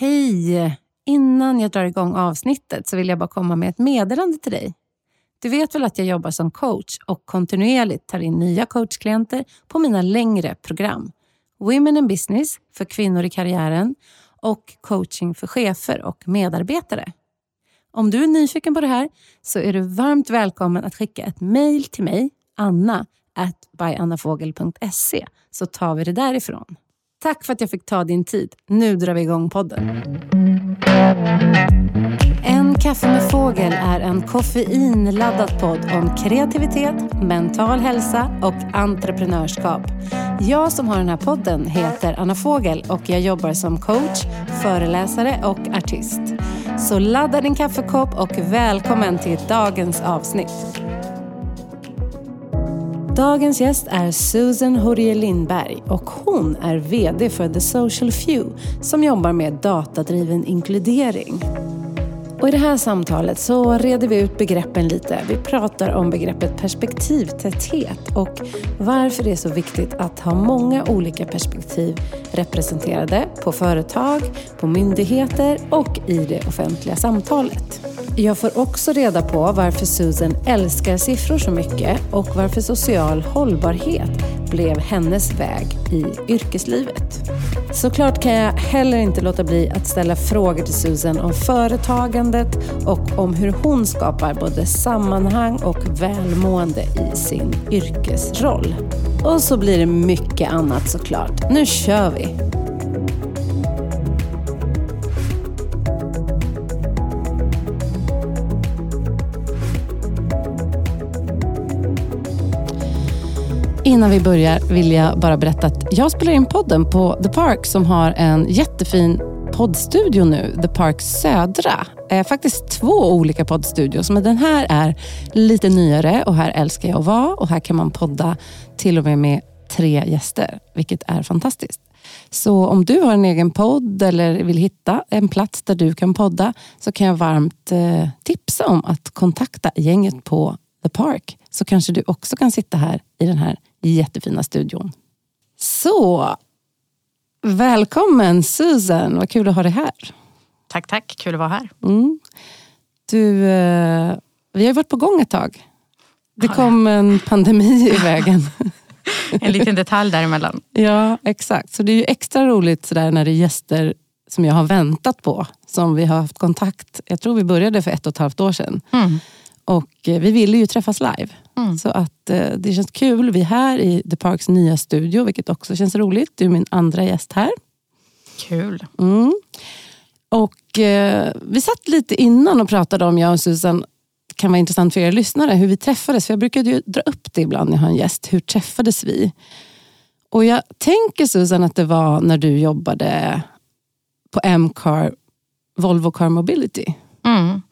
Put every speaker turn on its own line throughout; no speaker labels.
Hej! Innan jag drar igång avsnittet så vill jag bara komma med ett meddelande till dig. Du vet väl att jag jobbar som coach och kontinuerligt tar in nya coachklienter på mina längre program. Women in Business för kvinnor i karriären och coaching för chefer och medarbetare. Om du är nyfiken på det här så är du varmt välkommen att skicka ett mejl till mig, anna byannafogel.se, så tar vi det därifrån. Tack för att jag fick ta din tid. Nu drar vi igång podden. En kaffe med fågel är en koffeinladdad podd om kreativitet, mental hälsa och entreprenörskap. Jag som har den här podden heter Anna Fågel och jag jobbar som coach, föreläsare och artist. Så ladda din kaffekopp och välkommen till dagens avsnitt. Dagens gäst är Susan Horie Lindberg och hon är VD för The Social Few som jobbar med datadriven inkludering. Och I det här samtalet så reder vi ut begreppen lite. Vi pratar om begreppet perspektivtäthet och varför det är så viktigt att ha många olika perspektiv representerade på företag, på myndigheter och i det offentliga samtalet. Jag får också reda på varför Susan älskar siffror så mycket och varför social hållbarhet blev hennes väg i yrkeslivet. Såklart kan jag heller inte låta bli att ställa frågor till Susan om företagandet och om hur hon skapar både sammanhang och välmående i sin yrkesroll. Och så blir det mycket annat såklart. Nu kör vi! Innan vi börjar vill jag bara berätta att jag spelar in podden på The Park som har en jättefin poddstudio nu, The Park Södra. Eh, faktiskt två olika poddstudios, men den här är lite nyare och här älskar jag att vara och här kan man podda till och med med tre gäster, vilket är fantastiskt. Så om du har en egen podd eller vill hitta en plats där du kan podda så kan jag varmt eh, tipsa om att kontakta gänget på The Park så kanske du också kan sitta här i den här jättefina studion. Så, välkommen Susan, vad kul att ha dig här.
Tack, tack. Kul att vara här.
Mm. Du, eh, vi har varit på gång ett tag. Det kom en pandemi i vägen.
en liten detalj däremellan.
Ja, exakt. Så det är ju extra roligt sådär när det är gäster som jag har väntat på, som vi har haft kontakt, jag tror vi började för ett och ett halvt år sedan. Mm. Och eh, vi ville ju träffas live. Mm. Så att eh, det känns kul. Vi är här i The Parks nya studio, vilket också känns roligt. Du är min andra gäst här.
Kul.
Mm. Och eh, Vi satt lite innan och pratade om, jag och Susan, det kan vara intressant för er lyssnare, hur vi träffades. För Jag brukade ju dra upp det ibland när jag har en gäst. Hur träffades vi? Och Jag tänker Susan att det var när du jobbade på M-car, Volvo Car Mobility.
Mm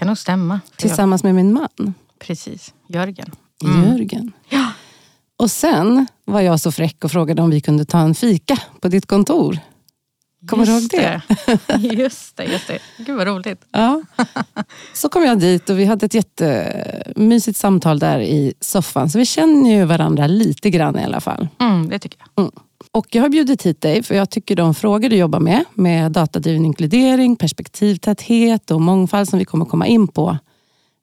kan nog stämma.
Tillsammans med min man.
Precis, Jörgen.
Mm. Jörgen.
Ja.
Och sen var jag så fräck och frågade om vi kunde ta en fika på ditt kontor. Kommer du ihåg det?
det? Just det, just det. Gud vad roligt.
Ja. Så kom jag dit och vi hade ett jättemysigt samtal där i soffan. Så vi känner ju varandra lite grann i alla fall.
Mm, det tycker jag.
Mm. Och jag har bjudit hit dig för jag tycker de frågor du jobbar med, med datadriven inkludering, perspektivtäthet och mångfald som vi kommer komma in på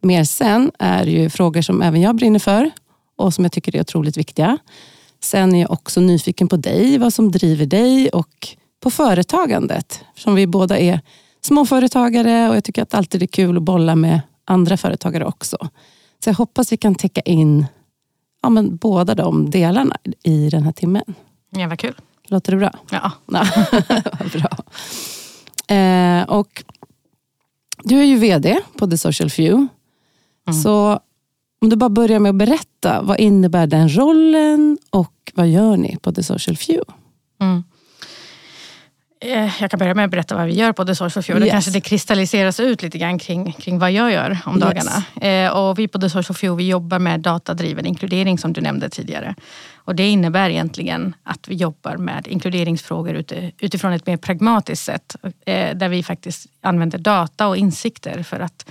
mer sen, är ju frågor som även jag brinner för och som jag tycker är otroligt viktiga. Sen är jag också nyfiken på dig, vad som driver dig och på företagandet. Som vi båda är småföretagare och jag tycker att det alltid är kul att bolla med andra företagare också. Så jag hoppas vi kan täcka in ja, men båda de delarna i den här timmen.
Ja, vad kul.
Låter det bra?
Ja.
bra. Eh, och du är ju VD på The Social Few. Mm. Så om du bara börjar med att berätta, vad innebär den rollen och vad gör ni på The Social Few? Mm.
Eh, jag kan börja med att berätta vad vi gör på The Social Few. Yes. Då kanske det kristalliseras ut lite grann kring, kring vad jag gör om dagarna. Yes. Eh, och vi på The Social Few vi jobbar med datadriven inkludering som du nämnde tidigare. Och det innebär egentligen att vi jobbar med inkluderingsfrågor utifrån ett mer pragmatiskt sätt. Eh, där vi faktiskt använder data och insikter för att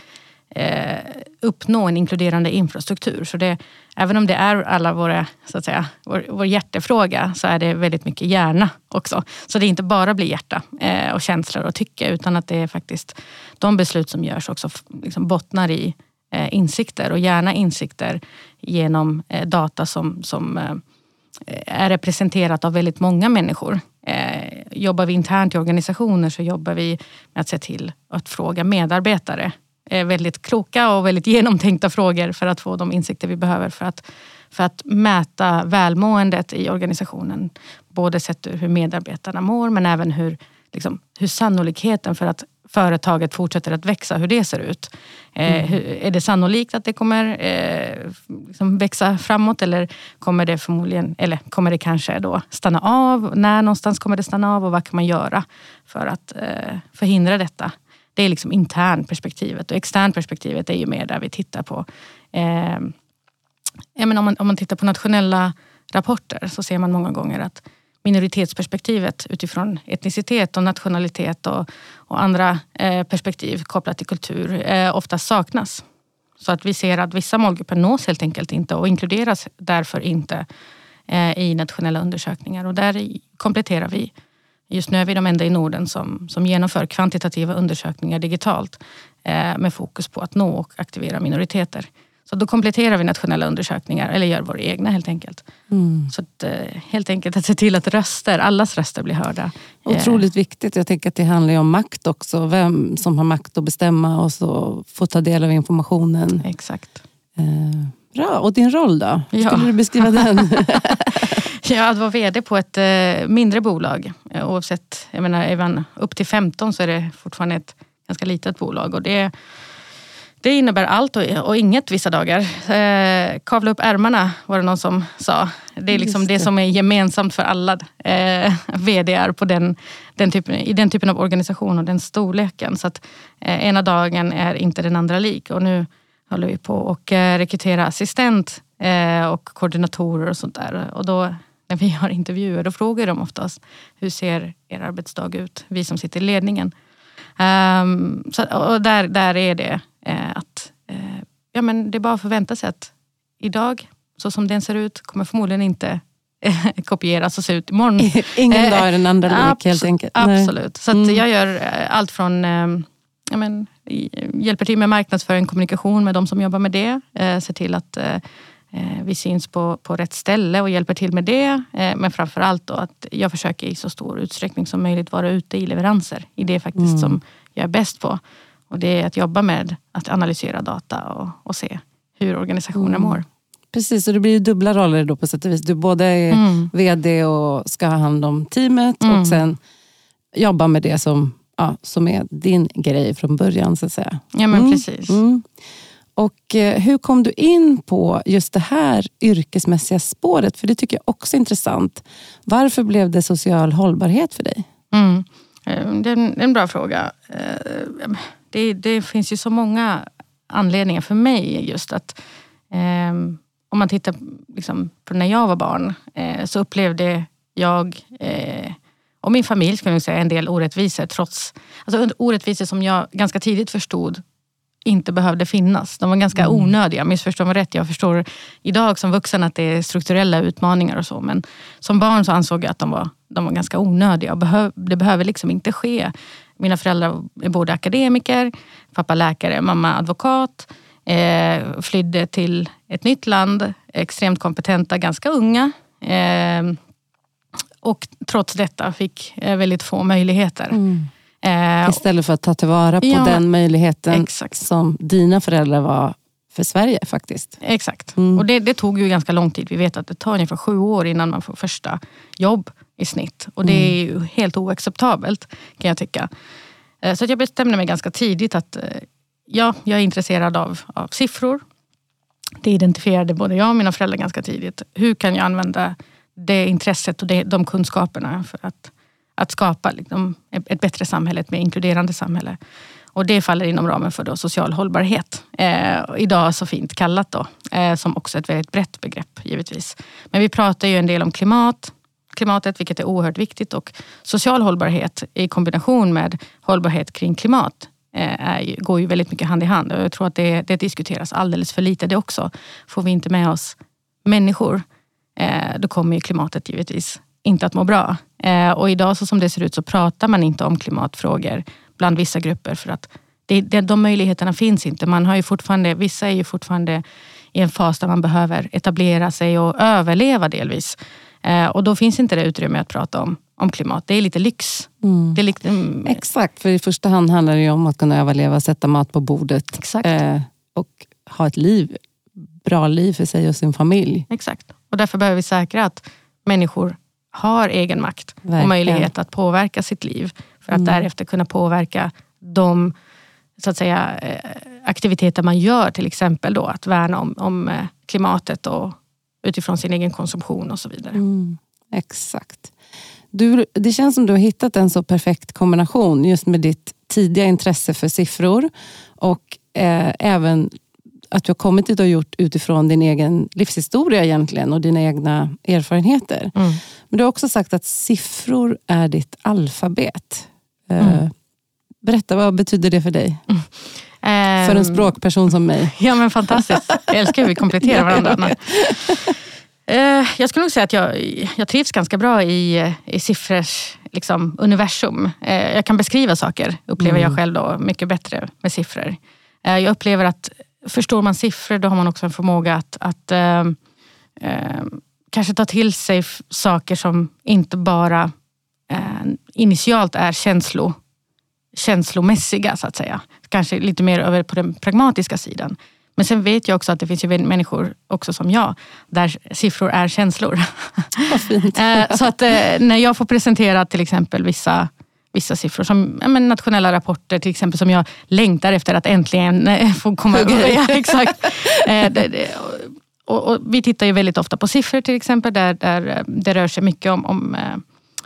eh, uppnå en inkluderande infrastruktur. Så det, även om det är alla våra, så att säga, vår, vår hjärtefråga så är det väldigt mycket hjärna också. Så det inte bara blir hjärta eh, och känslor och tycke utan att det är faktiskt de beslut som görs också liksom bottnar i eh, insikter och gärna insikter genom eh, data som, som eh, är representerat av väldigt många människor. Eh, jobbar vi internt i organisationer så jobbar vi med att se till att fråga medarbetare väldigt kloka och väldigt genomtänkta frågor för att få de insikter vi behöver för att, för att mäta välmåendet i organisationen. Både sett ur hur medarbetarna mår men även hur, liksom, hur sannolikheten för att företaget fortsätter att växa, hur det ser ut. Eh, mm. är det sannolikt att det kommer eh, liksom växa framåt eller kommer det förmodligen, eller kommer det kanske då stanna av? När någonstans kommer det stanna av och vad kan man göra för att eh, förhindra detta? Det är liksom intern perspektivet och extern perspektivet är ju mer där vi tittar på eh, om, man, om man tittar på nationella rapporter så ser man många gånger att minoritetsperspektivet utifrån etnicitet och nationalitet och, och andra eh, perspektiv kopplat till kultur eh, ofta saknas. Så att vi ser att vissa målgrupper nås helt enkelt inte och inkluderas därför inte eh, i nationella undersökningar. Och där kompletterar vi. Just nu är vi de enda i Norden som, som genomför kvantitativa undersökningar digitalt eh, med fokus på att nå och aktivera minoriteter. Så då kompletterar vi nationella undersökningar, eller gör våra egna helt enkelt. Mm. Så att, eh, helt enkelt att se till att röster, allas röster blir hörda.
Otroligt viktigt. Jag tänker att det handlar ju om makt också. Vem som har makt att bestämma och så få ta del av informationen.
Exakt.
Eh, bra. Och din roll då? Hur ja. skulle du beskriva den?
ja, att vara VD på ett eh, mindre bolag. Oavsett, jag menar, även upp till 15 så är det fortfarande ett ganska litet bolag. Och det det innebär allt och, och inget vissa dagar. Eh, kavla upp ärmarna var det någon som sa. Det är liksom det. det. som är gemensamt för alla eh, VDR på den, den typen, i den typen av organisation och den storleken. Så att eh, ena dagen är inte den andra lik. Och nu håller vi på och eh, rekrytera assistent eh, och koordinatorer och sånt där. Och då när vi har intervjuer då frågar de oftast hur ser er arbetsdag ut? Vi som sitter i ledningen. Um, så, och där, där är det Eh, att eh, ja, men det är bara att förvänta sig att idag, så som den ser ut, kommer förmodligen inte kopieras och se ut imorgon.
Ingen dag är den andra lik helt enkelt.
Absolut. Så mm. jag gör eh, allt från ja, men, hjälper till med marknadsföring, kommunikation med de som jobbar med det. Ser till att vi syns på, på rätt ställe och hjälper till med det. Men framför allt att jag försöker i så stor utsträckning som möjligt vara ute i leveranser i det faktiskt mm. som jag är bäst på. Och det är att jobba med att analysera data och, och se hur organisationer mm. mår.
Precis, och det blir ju dubbla roller då på sätt och vis. Du både är mm. VD och ska ha hand om teamet mm. och sen jobba med det som, ja, som är din grej från början så att säga.
Ja men mm. precis.
Och eh, hur kom du in på just det här yrkesmässiga spåret? För det tycker jag också är intressant. Varför blev det social hållbarhet för dig?
Mm. Eh, det är en bra fråga. Eh, det, det, finns ju så många anledningar för mig just att ehm, om man tittar liksom, på när jag var barn så upplevde jag och min familj skulle jag säga en del orättvisor trots alltså orättvisor som jag ganska tidigt förstod inte behövde finnas. De var ganska mm. onödiga, missförstå mig rätt. Jag förstår idag som vuxen att det är strukturella utmaningar och så. Men som barn så ansåg jag att de var, de var ganska onödiga. Och behöv, det behöver liksom inte ske. Mina föräldrar är båda akademiker, pappa läkare, mamma advokat. Eh, flydde till ett nytt land, extremt kompetenta, ganska unga. Eh, och trots detta fick väldigt få möjligheter. Mm.
Eh, Istället för att ta tillvara på ja, den möjligheten exakt. som dina föräldrar var för Sverige faktiskt.
Exakt. Mm. Och det, det, tog ju ganska lång tid. Vi vet att det tar ungefär sju år innan man får första jobb i snitt. Och det mm. är ju helt oacceptabelt kan jag tycka. Eh, så jag bestämde mig ganska tidigt att eh, ja, jag är intresserad av, av siffror. Det identifierade både jag och mina föräldrar ganska tidigt. Hur kan jag använda det intresset och det, de kunskaperna för att, att skapa liksom, ett bättre samhälle, ett mer inkluderande samhälle. Och det faller inom ramen för då social hållbarhet. Eh, idag så fint kallat då, eh, som också ett väldigt brett begrepp givetvis. Men vi pratar ju en del om klimat, klimatet, vilket är oerhört viktigt. Och social hållbarhet i kombination med hållbarhet kring klimat eh, är, går ju väldigt mycket hand i hand. Och jag tror att det, det diskuteras alldeles för lite det också. Får vi inte med oss människor, eh, då kommer ju klimatet givetvis inte att må bra. Och idag så som det ser ut så pratar man inte om klimatfrågor bland vissa grupper för att det, det, de möjligheterna finns inte. Man har ju fortfarande, vissa är ju fortfarande i en fas där man behöver etablera sig och överleva delvis. Eh, och då finns inte det utrymme att prata om, om klimat. Det är lite lyx.
Mm.
Det är
lite, mm. Exakt, för i första hand handlar det ju om att kunna överleva, sätta mat på bordet.
Eh,
och ha ett liv, bra liv för sig och sin familj.
Exakt, och därför behöver vi säkra att människor har egen makt Verkligen. och möjlighet att påverka sitt liv för att mm. därefter kunna påverka de så att säga, eh, aktiviteter man gör, till exempel då, att värna om, om eh, klimatet och utifrån sin egen konsumtion och så vidare.
Mm, exakt. Du, det känns som du har hittat en så perfekt kombination just med ditt tidiga intresse för siffror och eh, även att du har kommit dit och gjort utifrån din egen livshistoria egentligen och dina egna erfarenheter. Mm. Men du har också sagt att siffror är ditt alfabet. Eh, mm. Berätta, vad betyder det för dig? Mm. För en språkperson som mig.
Ja men fantastiskt. Jag älskar hur vi kompletterar varandra. Eh, jag skulle nog säga att jag, jag trivs ganska bra i, i siffrors liksom, universum. Eh, jag kan beskriva saker, upplever jag mm. själv då, mycket bättre med siffror. Jag upplever att förstår man siffror då har man också en förmåga att, att eh, eh, kanske ta till sig saker som inte bara eh, initialt är känslo, känslomässiga så att säga. Kanske lite mer över på den pragmatiska sidan. Men sen vet jag också att det finns ju människor också som jag, där siffror är känslor.
Eh,
så att eh, när jag får presentera till exempel vissa vissa siffror som ja, nationella rapporter till exempel som jag längtar efter att äntligen eh, få komma över. Ja, exakt. Eh, och, och, vi tittar ju väldigt ofta på siffror till exempel där, där eh, det rör sig mycket om, om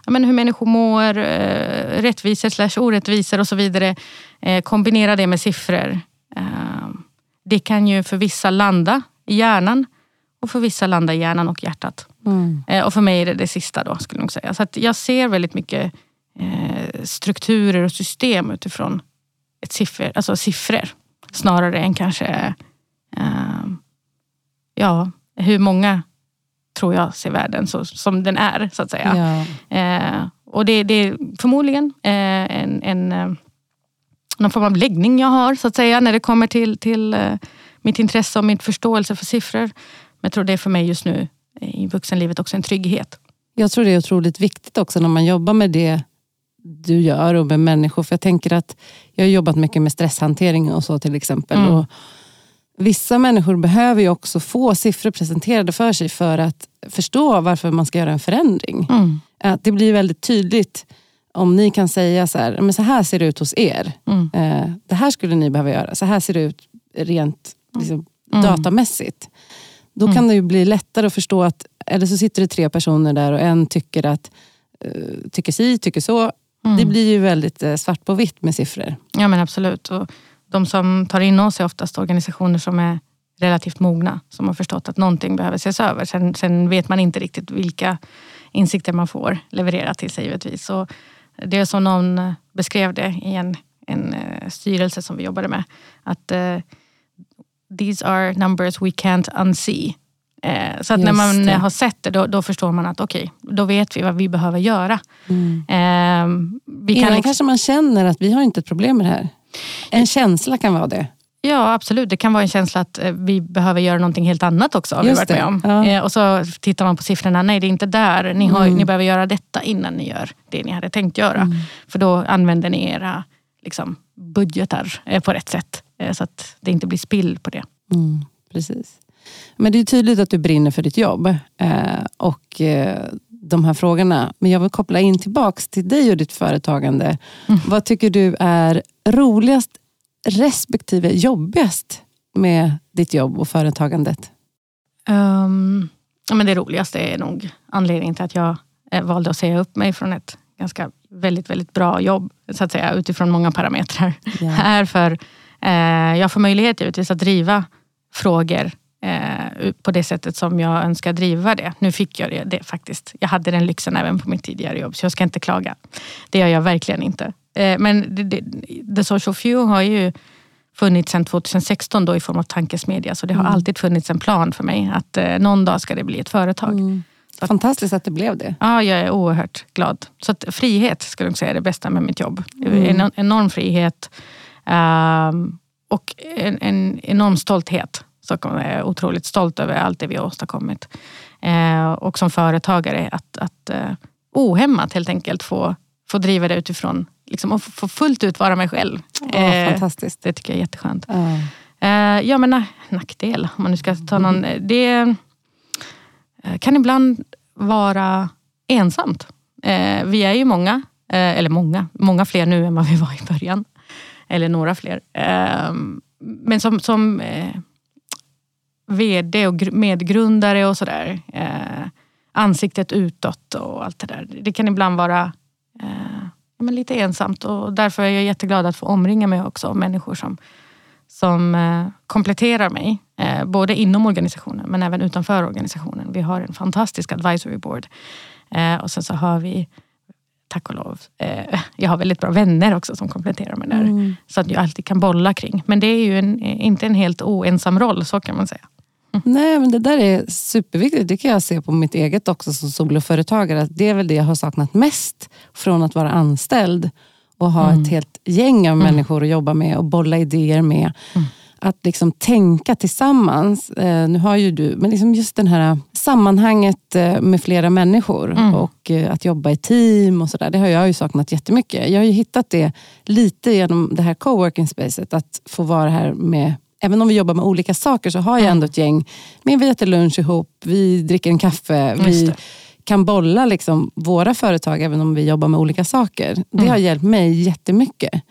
ja, men hur människor mår, rättvisor slash orättvisor och så vidare. Kombinera det med siffror. Det kan ju för vissa landa i hjärnan och för vissa landa i hjärnan och hjärtat. Mm. Och för mig är det det sista då skulle jag säga. Så jag ser väldigt mycket strukturer och system utifrån ett siffror, alltså siffror. Snarare än kanske eh, ja, hur många tror jag ser världen så, som den är så att säga. Ja. Eh, och det, det, är förmodligen eh, en, en, eh, någon form av läggning jag har så att säga när det kommer till, till eh, mitt intresse och min förståelse för siffror. Men jag tror det är för mig just nu i vuxenlivet också en trygghet.
Jag tror det är otroligt viktigt också när man jobbar med det du gör och med människor. För jag tänker att jag har jobbat mycket med stresshantering och så till exempel. Mm. Och vissa människor behöver ju också få siffror presenterade för sig för att förstå varför man ska göra en förändring. Mm. Att det blir väldigt tydligt om ni kan säga så här, men så här ser det ut hos er. Mm. Eh, det här skulle ni behöva göra. Så här ser det ut rent liksom, mm. datamässigt. Då kan mm. det ju bli lättare att förstå att, eller så sitter det tre personer där och en tycker att uh, tycker si, tycker så. Mm. Det blir ju väldigt eh, svart på vitt med siffror.
Ja men absolut. Och de som tar in oss är oftast organisationer som är relativt mogna. Som har förstått att någonting behöver ses över. Sen, sen vet man inte riktigt vilka insikter man får leverera till sig givetvis. Så det är som någon beskrev det i en, en uh, styrelse som vi jobbade med. Att uh, these are numbers we can't unsee. Eh, så att när man det. har sett det, då, då, förstår man att okej, okay, då vet vi vad vi behöver göra. Mm.
Eh, vi kan Innan kanske man känner att vi har inte ett problem med det här. En känsla kan vara det.
Ja absolut, det kan vara en känsla att eh, vi behöver göra någonting helt annat också. Har vi varit med om. Ja. Eh, och så tittar man på siffrorna, nej det är inte där. Ni, har, mm. ni behöver göra detta innan ni gör det ni hade tänkt göra. Mm. För då använder ni era liksom, budgetar på rätt sätt. Så att det inte blir spill på det.
Mm, precis. Men det är tydligt att du brinner för ditt jobb eh, och eh, de här frågorna. Men jag vill koppla in tillbaks till dig och ditt företagande. Mm. Vad tycker du är roligast respektive jobbigast med ditt jobb och företagandet?
Um, ja, men det roligaste är nog anledningen till att jag eh, valde att säga upp mig från ett ganska väldigt, väldigt bra jobb så att säga utifrån många parametrar. Yeah. är för eh, jag får möjlighet givetvis att driva frågor eh, på det sättet som jag önskar driva det. Nu fick jag det, det, faktiskt. Jag hade den lyxen även på mitt tidigare jobb så jag ska inte klaga. Det gör jag verkligen inte. Eh, men det, det, The Social Few har ju funnits sedan 2016 då i form av tankesmedja. Så det har mm. alltid funnits en plan för mig att eh, någon dag ska det bli ett företag. Mm.
Fantastiskt att det blev det.
Ja, jag är oerhört glad. Så att frihet skulle jag säga är det bästa med mitt jobb. Mm. En enorm frihet um, och en, en, enorm stolthet. Jag är otroligt stolt över allt det vi har åstadkommit. Uh, och som företagare att, att uh, ohämmat helt enkelt få, få driva det utifrån liksom, och få fullt ut vara mig själv.
Oh, fantastiskt.
Det tycker jag är jätteskönt. ja men nackdel, om man nu ska ta någon. Mm. Det, Eh, kan ibland vara ensamt. Eh, vi är ju många, eh, eller många, många fler nu än vad vi var i början. Eller några fler. Men som, som VD och medgrundare och sådär. Ansiktet utåt och allt det där. Det kan ibland vara men lite ensamt och därför är jag jätteglad att få omringa mig också av människor som, som kompletterar mig. Eh, både inom organisationen men även utanför organisationen. Vi har en fantastisk advisory board. Eh, och sen så har vi, tack och lov, eh, jag har väldigt bra vänner också som kompletterar mig där. Mm. Så att jag alltid kan bolla kring. Men det är ju en, inte en helt oensam roll, så kan man säga.
Nej, men det där är superviktigt. Det kan jag se på mitt eget också som soloföretagare. Det är väl det jag har saknat mest från att vara anställd och ha mm. ett helt gäng av mm. människor att jobba med och bolla idéer med. Mm att liksom tänka tillsammans. Eh, nu har ju du, men liksom just det här sammanhanget eh, med flera människor mm. och eh, att jobba i team och sådär. Det har jag ju saknat jättemycket. Jag har ju hittat det lite genom det här coworking spacet. Att få vara här med Även om vi jobbar med olika saker så har jag mm. ändå ett gäng. Men vi äter lunch ihop, vi dricker en kaffe. Vi kan bolla liksom våra företag även om vi jobbar med olika saker. Det mm. har hjälpt mig jättemycket.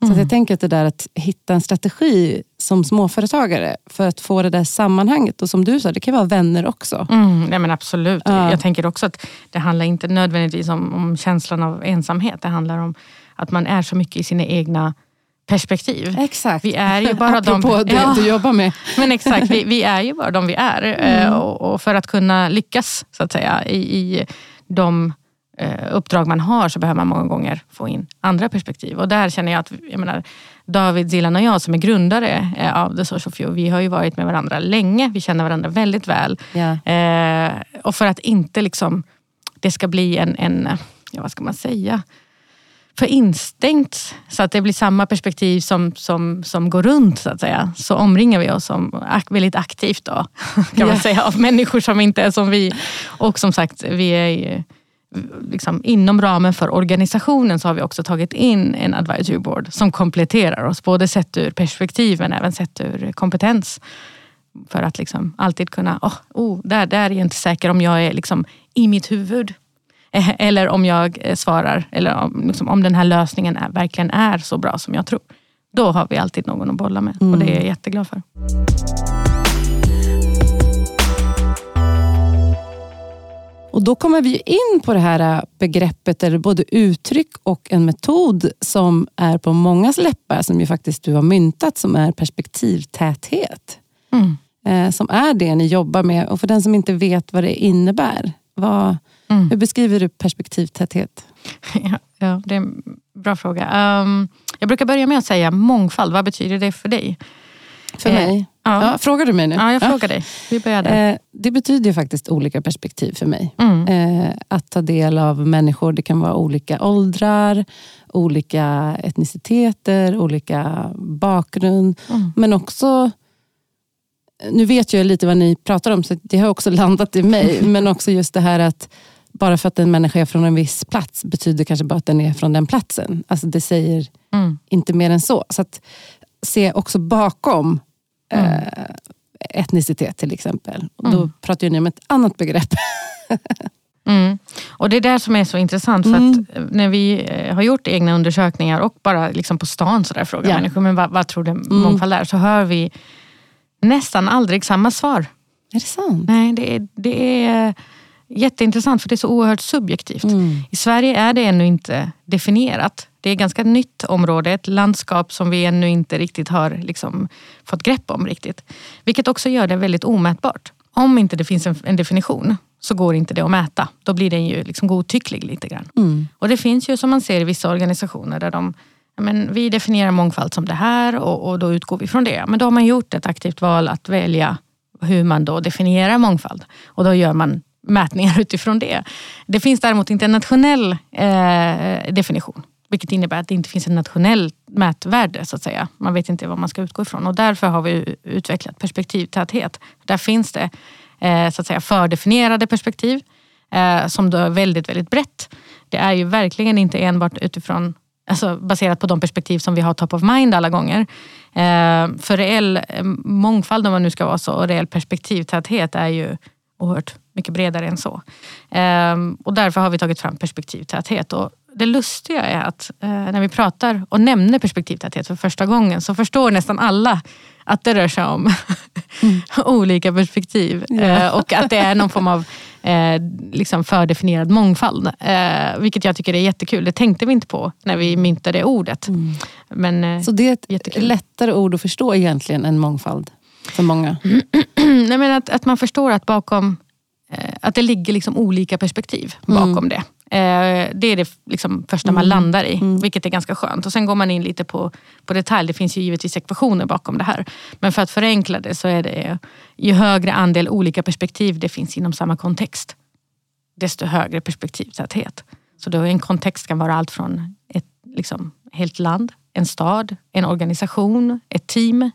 Så mm. jag tänker att det där att hitta en strategi som småföretagare för att få det där sammanhanget. Och som du sa, det kan vara vänner också.
Mm, nej men absolut. Ja. Jag tänker också att det handlar inte nödvändigtvis om, om känslan av ensamhet. Det handlar om att man är så mycket i sina egna perspektiv.
Exakt.
Vi är ju bara
Apropå de, det ja, du jobbar med.
Men exakt, vi, vi är ju bara de vi är. Mm. Och, och, för att kunna lyckas så att säga i, i de Eh, uppdrag man har så behöver man många gånger få in andra perspektiv. Och där känner jag att jag menar, David Zilan och jag som är grundare eh, av The Social Few, vi har ju varit med varandra länge. Vi känner varandra väldigt väl. Yeah. och för att inte liksom, det ska bli en, en ja, vad ska man säga, för instängt så att det blir samma perspektiv som, som, som går runt så att säga. Så omringar vi oss om, väldigt aktivt då, kan man säga, av människor som inte är som vi. Och som sagt, vi är liksom, inom ramen för organisationen så har vi också tagit in en advisory board som kompletterar oss. Både sett ur perspektiv men även sett ur kompetens. För att liksom alltid kunna, oh, oh, där, där är jag inte säker om jag är liksom i mitt huvud. Eh, eller om jag eh, svarar, eller om, liksom, om den här lösningen är, verkligen är så bra som jag tror. Då har vi alltid någon att bolla med mm. och det är jag jätteglad för.
Och då kommer vi in på det här begreppet, eller både uttryck och en metod som är på mångas läppar, som ju faktiskt du har myntat, som är perspektivtäthet. Mm. Eh, som är det ni jobbar med. Och för den som inte vet vad det innebär, vad, mm. hur beskriver du perspektivtäthet?
Ja, ja, det är en bra fråga. Um, jag brukar börja med att säga mångfald. Vad betyder det för dig?
För mig? Ja. ja. frågar du mig nu?
Ja, jag frågar dig. Vi börjar där.
Eh, det betyder faktiskt olika perspektiv för mig. Mm. Eh, att ta del av människor, det kan vara olika åldrar, olika etniciteter, olika bakgrund. Mm. Men också, nu vet jag lite vad ni pratar om, så det har också landat i mig. men också just det här att bara för att en människa är från en viss plats betyder kanske bara att den är från den platsen. Alltså det säger mm. inte mer än så. Så att se också bakom mm. eh, etnicitet till exempel. Och då mm. pratar ni om ett annat begrepp.
Mm. Och Det är det som är så intressant. För att mm. när vi eh, har gjort egna undersökningar och bara liksom på stan så där frågar ja. människor men vad, vad tror du mm. mångfald är? Så hör vi nästan aldrig samma svar.
Är det sant?
Nej, det är, det är jätteintressant för det är så oerhört subjektivt. Mm. I Sverige är det ännu inte definierat. Det är ett ganska nytt område, ett landskap som vi ännu inte riktigt har liksom fått grepp om riktigt. Vilket också gör det väldigt omätbart. Om inte det finns en, en definition så går inte det att mäta. Då blir den ju liksom godtycklig lite grann. Mm. Och det finns ju som man ser i vissa organisationer där de men vi definierar mångfald som det här och, och då utgår vi från det. Men då har man gjort ett aktivt val att välja hur man då definierar mångfald. Och då gör man mätningar utifrån det. Det finns däremot inte en nationell eh, definition. Vilket innebär att det inte finns ett nationellt mätvärde så att säga. Man vet inte vad man ska utgå ifrån och därför har vi utvecklat perspektivtäthet. Där finns det eh, så att säga fördefinierade perspektiv eh, som då är väldigt, väldigt brett. Det är ju verkligen inte enbart utifrån Alltså baserat på de perspektiv som vi har top of mind alla gånger. Eh, för reell eh, mångfald, om man nu ska vara så, och reell perspektivtäthet är ju oerhört mycket bredare än så. och därför har vi tagit fram perspektivtäthet. Och det lustiga är att eh, när vi pratar och nämner perspektivtäthet för första gången så förstår nästan alla att det rör sig om mm. olika perspektiv. Ja. Eh, och att det är någon form av eh, liksom fördefinierad mångfald. Eh, vilket jag tycker är jättekul. Det tänkte vi inte på när vi myntade ordet. Mm.
Men, eh, så det är ett jättekul. lättare ord att förstå egentligen än mångfald? För många?
Nej, men att, att man förstår att bakom att det ligger liksom olika perspektiv bakom mm. det. Eh, det är det liksom första man mm. landar i, mm. vilket är ganska skönt. Och Sen går man in lite på, på detalj. Det finns ju givetvis ekvationer bakom det här. Men för att förenkla det så är det ju högre andel olika perspektiv det finns inom samma kontext, desto högre perspektivtäthet. Så då en kontext kan vara allt från ett liksom, helt land, en stad, en organisation, ett team.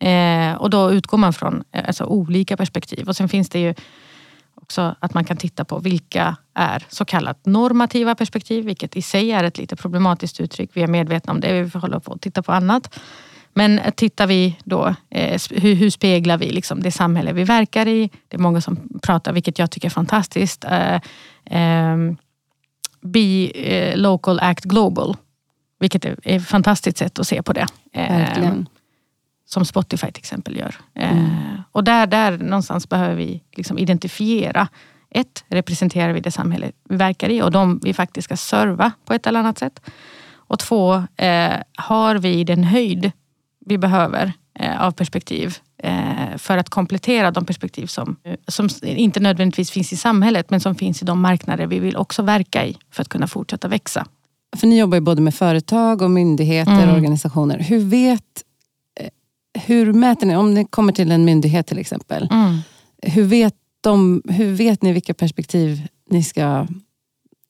Eh, och då utgår man från eh, alltså, olika perspektiv. Och sen finns det ju också att man kan titta på vilka är så kallat normativa perspektiv, vilket i sig är ett lite problematiskt uttryck. Vi är medvetna om det, vi får hålla på och titta på annat. Men tittar vi då, eh, hur, hur, speglar vi liksom det samhälle vi verkar i? Det är många som pratar, vilket jag tycker är fantastiskt. Eh, ehm, eh, be local, act global. Vilket är ett fantastiskt sätt att se på det.
Eh, Verkligen
som Spotify till exempel gör. Eh, mm. Eh, och där, där någonstans behöver vi liksom identifiera ett, representerar vi det samhälle vi verkar i och de vi faktiskt ska serva på ett eller annat sätt. Och två, eh, har vi den höjd vi behöver eh, av perspektiv eh, för att komplettera de perspektiv som, som inte nödvändigtvis finns i samhället men som finns i de marknader vi vill också verka i för att kunna fortsätta växa.
För ni jobbar ju både med företag och myndigheter och mm. organisationer. Hur vet hur mäter ni, om ni kommer till en myndighet till exempel, mm. hur, vet de, hur vet ni vilka perspektiv ni ska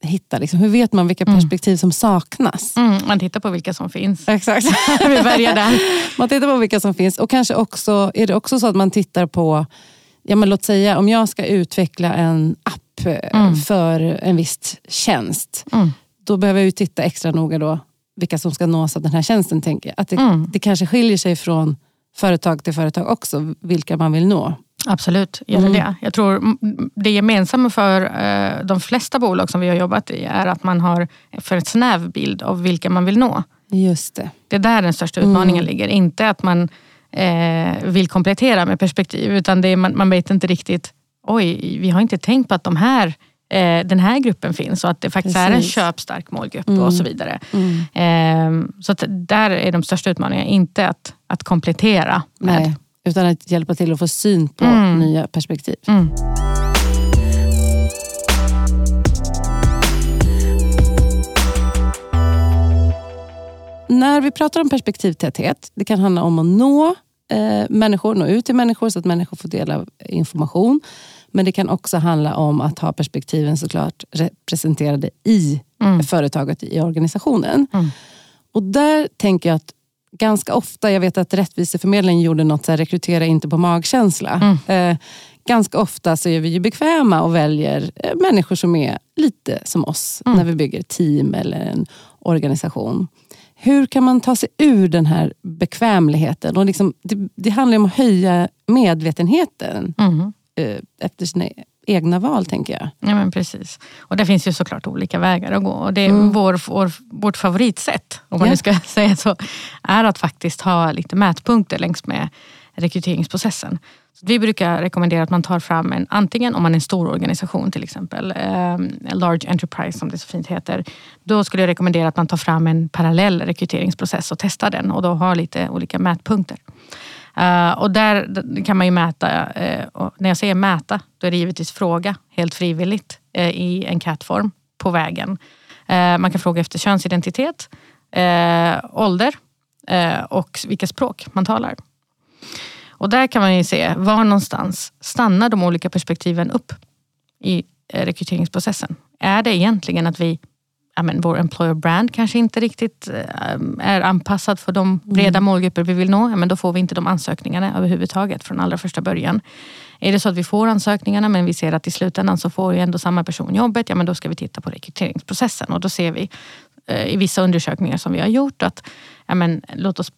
hitta? Liksom? Hur vet man vilka mm. perspektiv som saknas?
Mm, man tittar på vilka som finns.
Exakt.
Vi börjar där.
Man tittar på vilka som finns och kanske också, är det också så att man tittar på, ja, men låt säga om jag ska utveckla en app eh, mm. för en viss tjänst. Mm. Då behöver jag titta extra noga då vilka som ska nås av den här tjänsten. Tänker jag. Att det, mm. det kanske skiljer sig från företag till företag också, vilka man vill nå.
Absolut, gör mm. det. Jag tror det gemensamma för eh, de flesta bolag som vi har jobbat i är att man har för en snäv bild av vilka man vill nå.
Just det.
Det är där den största utmaningen mm. ligger. Inte att man eh, vill komplettera med perspektiv, utan det är, man, man vet inte riktigt, oj, vi har inte tänkt på att de här eh, den här gruppen finns och att det faktiskt Precis. är en köpstark målgrupp mm. och så vidare. Mm. Eh, så där är de största utmaningarna, inte att, att komplettera. Med. Nej,
utan att hjälpa till att få syn på mm. nya perspektiv. Mm. När vi pratar om perspektivtäthet, det kan handla om att nå eh, människor, nå ut till människor så att människor får del av information. Men det kan också handla om att ha perspektiven såklart representerade i mm. företaget, i organisationen. Mm. Och där tänker jag att ganska ofta, jag vet att Rättviseförmedlingen gjorde något så här, rekrytera inte på magkänsla. Mm. Eh, ganska ofta så är vi ju bekväma och väljer eh, människor som är lite som oss mm. när vi bygger team eller en organisation. Hur kan man ta sig ur den här bekvämligheten? Och liksom, det, det handlar om att höja medvetenheten. Mm. Eh, efter sina egna val, tänker jag.
Ja, men precis. Och det finns ju såklart olika vägar att gå. Och det är mm. vår, vår, vårt favoritsätt, om man ja. nu ska säga så, är att faktiskt ha lite mätpunkter längs med rekryteringsprocessen. Så vi brukar rekommendera att man tar fram en, antingen om man är en stor organisation till exempel, eh, large enterprise som det så fint heter. Då skulle jag rekommendera att man tar fram en parallell rekryteringsprocess och testar den och då har lite olika mätpunkter. Uh, och där kan man ju mäta, uh, när jag säger mäta, då är det givetvis fråga helt frivilligt uh, i enkätform på vägen. man kan fråga efter könsidentitet. ålder och vilka språk man talar. Och där kan man ju se var någonstans stannar de olika perspektiven upp i rekryteringsprocessen. Är det egentligen att vi ja, men vår employer brand kanske inte riktigt eh, är anpassad för de breda mm. målgrupper vi vill nå, ja, men då får vi inte de ansökningarna överhuvudtaget från allra första början. Är det så att vi får ansökningarna men vi ser att i slutändan så får ju ändå samma person jobbet, ja men då ska vi titta på rekryteringsprocessen och då ser vi eh, i vissa undersökningar som vi har gjort att ja, men, låt oss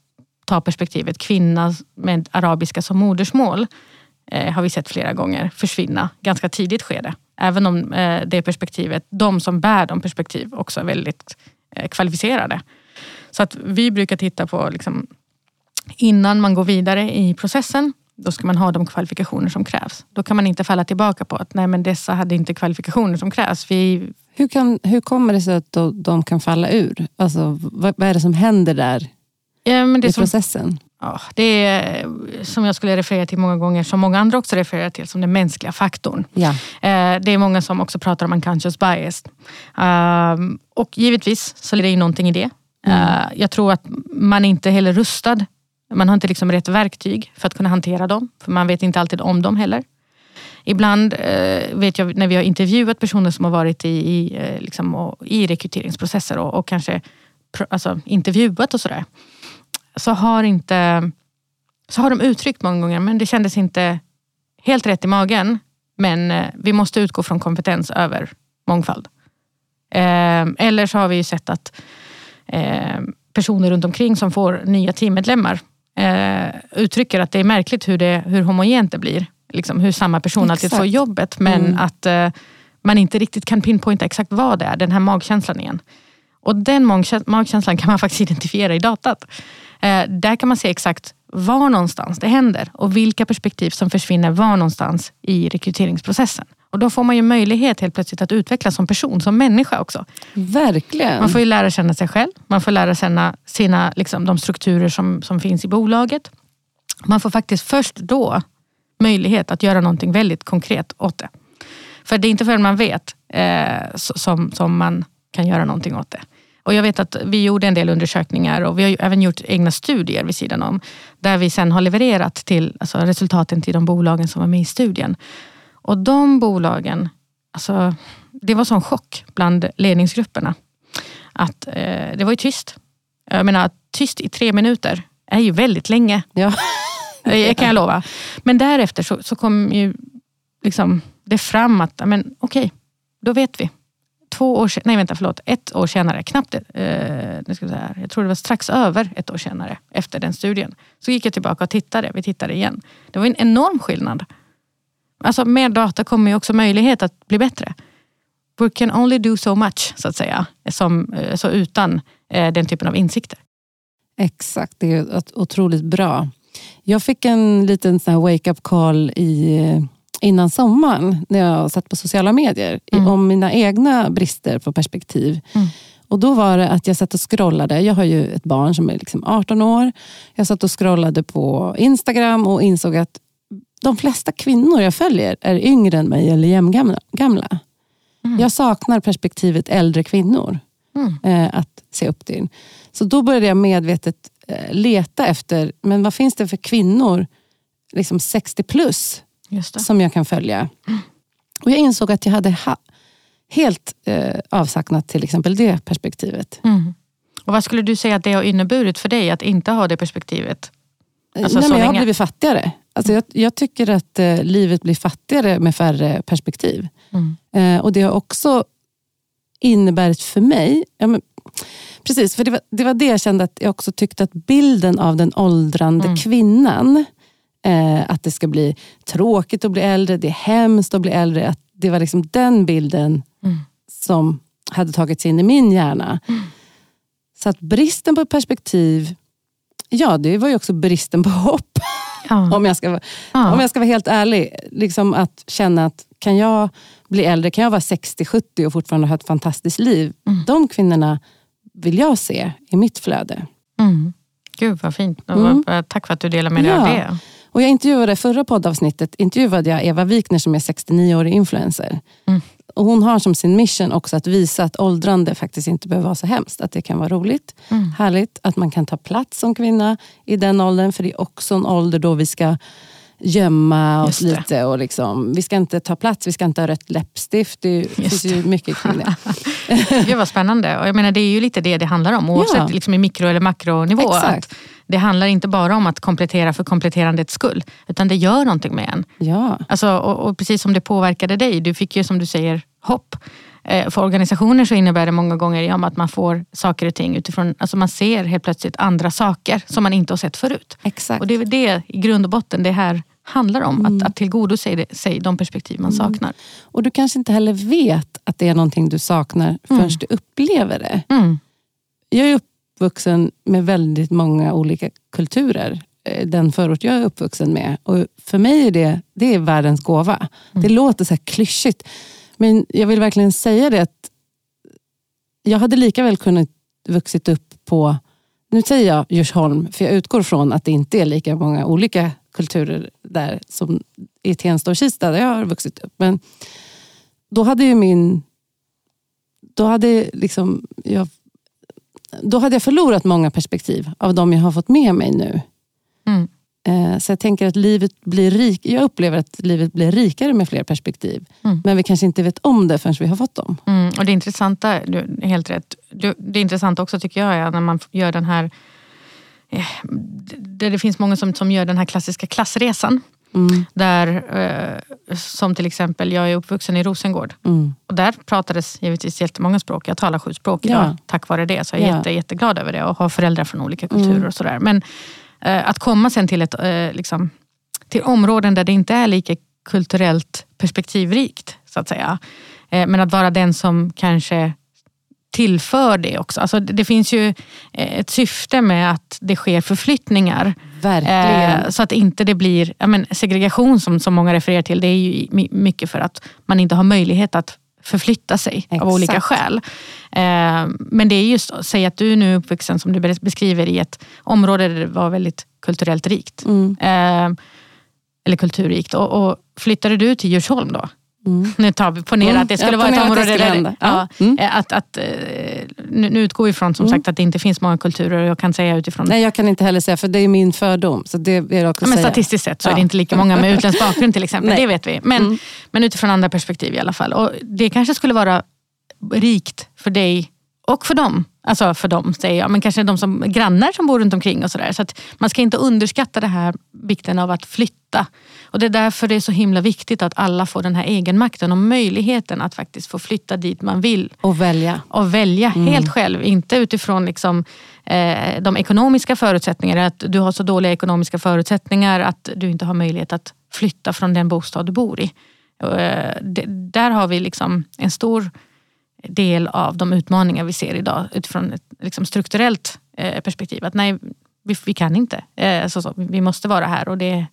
ta perspektivet kvinna med arabiska som modersmål eh, har vi sett flera gånger försvinna ganska tidigt skede. Även om eh, det perspektivet, de som bär de perspektiv också är väldigt eh, kvalificerade. Så att vi brukar titta på liksom, innan man går vidare i processen, då ska man ha de kvalifikationer som krävs. Då kan man inte falla tillbaka på att nej men dessa hade inte kvalifikationer som krävs. Vi...
Hur, kan, hur kommer det sig att de kan falla ur? Alltså, vad, vad är det som händer där ja, i som, processen?
Ja, det är som jag skulle referera till många gånger, som många andra också refererar till, som den mänskliga faktorn.
Ja.
Eh, det är många som också pratar om unconscious bias. Ehm, och givetvis så är det ju någonting i det. Mm. Eh, jag tror att man inte heller rustad. Man har inte liksom rätt verktyg för att kunna hantera dem. För man vet inte alltid om dem heller. Ibland eh, vet jag när vi har intervjuat personer som har varit i, i, liksom, i rekryteringsprocesser och, och kanske alltså, intervjuat och sådär så har, inte, så har de uttryckt många gånger, men det kändes inte helt rätt i magen. Men eh, vi måste utgå från kompetens över mångfald. Eh, eller så har vi sett att eh, personer runt omkring som får nya teammedlemmar uttrycker att det är märkligt hur, det, hur homogent det blir. Liksom hur samma person exakt. alltid får jobbet men mm. att man inte riktigt kan pinpointa exakt vad det är, den här magkänslan igen. Och den magkänslan kan man faktiskt identifiera i datat. Eh, där kan man se exakt var någonstans det händer och vilka perspektiv som försvinner var någonstans i rekryteringsprocessen. Och då får man ju möjlighet helt plötsligt att utvecklas som person, som människa också.
Verkligen.
Man får ju lära känna sig själv. Man får lära känna sina, liksom, de strukturer som, som finns i bolaget. Man får faktiskt först då möjlighet att göra någonting väldigt konkret åt det. För det är inte förrän man vet eh, som, som man kan göra någonting åt det. Och jag vet att vi gjorde en del undersökningar och vi har även gjort egna studier vid sidan om. Där vi sen har levererat till, alltså resultaten till de bolagen som var med i studien. Och de bolagen, alltså, det var sån chock bland ledningsgrupperna. Att eh, det var ju tyst. Jag menar, tyst i tre minuter är ju väldigt länge.
Ja.
Det kan jag lova. Men därefter så, så kom ju liksom det fram att, okej, okay, då vet vi två år nej vänta förlåt, ett år senare, knappt, eh, nu ska jag, säga, jag tror det var strax över ett år senare efter den studien. Så gick jag tillbaka och tittade, vi tittade igen. Det var en enorm skillnad. Alltså med data kommer ju också möjlighet att bli bättre. We can only do so much, så att säga, som, eh, så utan eh, den typen av insikter.
Exakt, det är otroligt bra. Jag fick en liten wake-up call i eh, innan sommaren när jag satt på sociala medier mm. om mina egna brister på perspektiv. Mm. Och Då var det att jag satt och scrollade. Jag har ju ett barn som är liksom 18 år. Jag satt och scrollade på Instagram och insåg att de flesta kvinnor jag följer är yngre än mig eller jämngamla. Mm. Jag saknar perspektivet äldre kvinnor mm. eh, att se upp till. Så då började jag medvetet eh, leta efter, men vad finns det för kvinnor, liksom 60 plus, som jag kan följa. Och Jag insåg att jag hade ha, helt eh, avsaknat till exempel det perspektivet.
Mm. Och Vad skulle du säga att det har inneburit för dig att inte ha det perspektivet?
Alltså, Nej, men jag har blivit fattigare. Alltså jag, jag tycker att eh, livet blir fattigare med färre perspektiv. Mm. Eh, och Det har också inneburit för mig, ja, men, precis, för det var, det var det jag kände att jag också tyckte att bilden av den åldrande mm. kvinnan Eh, att det ska bli tråkigt att bli äldre, det är hemskt att bli äldre. Att det var liksom den bilden mm. som hade tagits in i min hjärna. Mm. Så att bristen på perspektiv, ja det var ju också bristen på hopp. Ja. om, jag ska, ja. om jag ska vara helt ärlig. Liksom att känna att kan jag bli äldre, kan jag vara 60-70 och fortfarande ha ett fantastiskt liv. Mm. De kvinnorna vill jag se i mitt flöde.
Mm. Gud vad fint. Mm. Tack för att du delar med dig ja. av det.
Och jag intervjuade förra poddavsnittet intervjuade jag Eva Wikner som är 69-årig influencer. Mm. Och hon har som sin mission också att visa att åldrande faktiskt inte behöver vara så hemskt. Att det kan vara roligt, mm. härligt, att man kan ta plats som kvinna i den åldern. För det är också en ålder då vi ska gömma oss lite. Och liksom, vi ska inte ta plats, vi ska inte ha rött läppstift. Det Just finns ju mycket kring det.
Gud vad spännande. Och jag menar, det är ju lite det det handlar om oavsett ja. liksom i mikro eller makronivå. Exakt. det handlar inte bara om att komplettera för kompletterandets skull. Utan det gör någonting med en.
Ja.
Alltså, och, och precis som det påverkade dig. Du fick ju som du säger hopp. Eh, för organisationer så innebär det många gånger att man får saker och ting utifrån, alltså man ser helt plötsligt andra saker som man inte har sett förut.
Exakt.
Och det är väl det i grund och botten det här handlar om. Mm. Att, att tillgodose sig de perspektiv man mm. saknar.
Och du kanske inte heller vet att det är någonting du saknar förrän mm. du upplever det.
Mm.
Jag är uppvuxen med väldigt många olika kulturer. Eh, den förort jag är uppvuxen med. Och för mig är det, det är världens gåva. Det mm. låter så här klyschigt. Men jag vill verkligen säga det att jag hade lika väl kunnat vuxit upp på, nu säger jag Djursholm, för jag utgår från att det inte är lika många olika kulturer där som i Tensta och Kista där jag har vuxit upp. Men då hade ju min... Då hade, liksom, jag, då hade jag förlorat många perspektiv av de jag har fått med mig nu.
Mm.
Eh, så jag tänker att livet blir rik. Jag upplever att livet blir rikare med fler perspektiv. Mm. Men vi kanske inte vet om det förrän vi har fått dem.
Mm. Och Det intressanta, du, helt rätt. Det intressanta också tycker jag är när man gör den här Eh, där det finns många som, som gör den här klassiska klassresan.
Mm.
Där, eh, som till exempel, jag är uppvuxen i Rosengård.
Mm.
Och där pratades givetvis jättemånga språk. Jag talar sju språk idag ja. tack vare det. Så jag är ja. jätte, jätteglad över det och har föräldrar från olika kulturer mm. och sådär. Men att komma sen till, ett, eh, liksom, till områden där det inte är lika kulturellt perspektivrikt, så att säga. Eh, men att vara den som kanske tillför det också. Alltså det finns ju eh, ett syfte med att det sker förflyttningar.
Verkligen. Eh,
så att inte det blir ja, men segregation som, som många refererar till. Det är ju mycket för att man inte har möjlighet att förflytta sig Exakt. av olika skäl. Eh, men det är just, säg att du nu är uppvuxen som du beskriver i ett område där det var väldigt kulturellt rikt.
Mm.
eller kulturrikt. Och, och flyttade du till Djursholm då?
Mm.
Nu tar vi, ponera mm. att det skulle vara ett område där... Ja, mm. Eh, att, att, eh, nu, nu utgår vi ifrån som mm. sagt att det inte finns många kulturer. Jag kan säga utifrån...
Nej, jag kan inte heller säga, för det är min fördom. Så det är också
ja, men statistiskt sett så ja. är det inte lika många med utländsk bakgrund till exempel. det vet vi. Men, mm. men utifrån andra perspektiv i alla fall. Och det kanske skulle vara rikt för dig och för dem. Alltså för dem säger jag, men kanske de som grannar som bor runt omkring och sådär. Så att man ska inte underskatta det här vikten av att flytta. Och det är därför det är så himla viktigt att alla får den här egenmakten och möjligheten att faktiskt få flytta dit man vill.
Och välja.
Och välja mm. helt själv. Inte utifrån liksom, eh, de ekonomiska förutsättningarna. Att du har så dåliga ekonomiska förutsättningar att du inte har möjlighet att flytta från den bostad du bor i. Eh, det, där har vi liksom en stor del av de utmaningar vi ser idag utifrån ett liksom strukturellt eh, perspektiv. Att nej, vi, vi kan inte. Eh, så, så, vi måste vara här och det är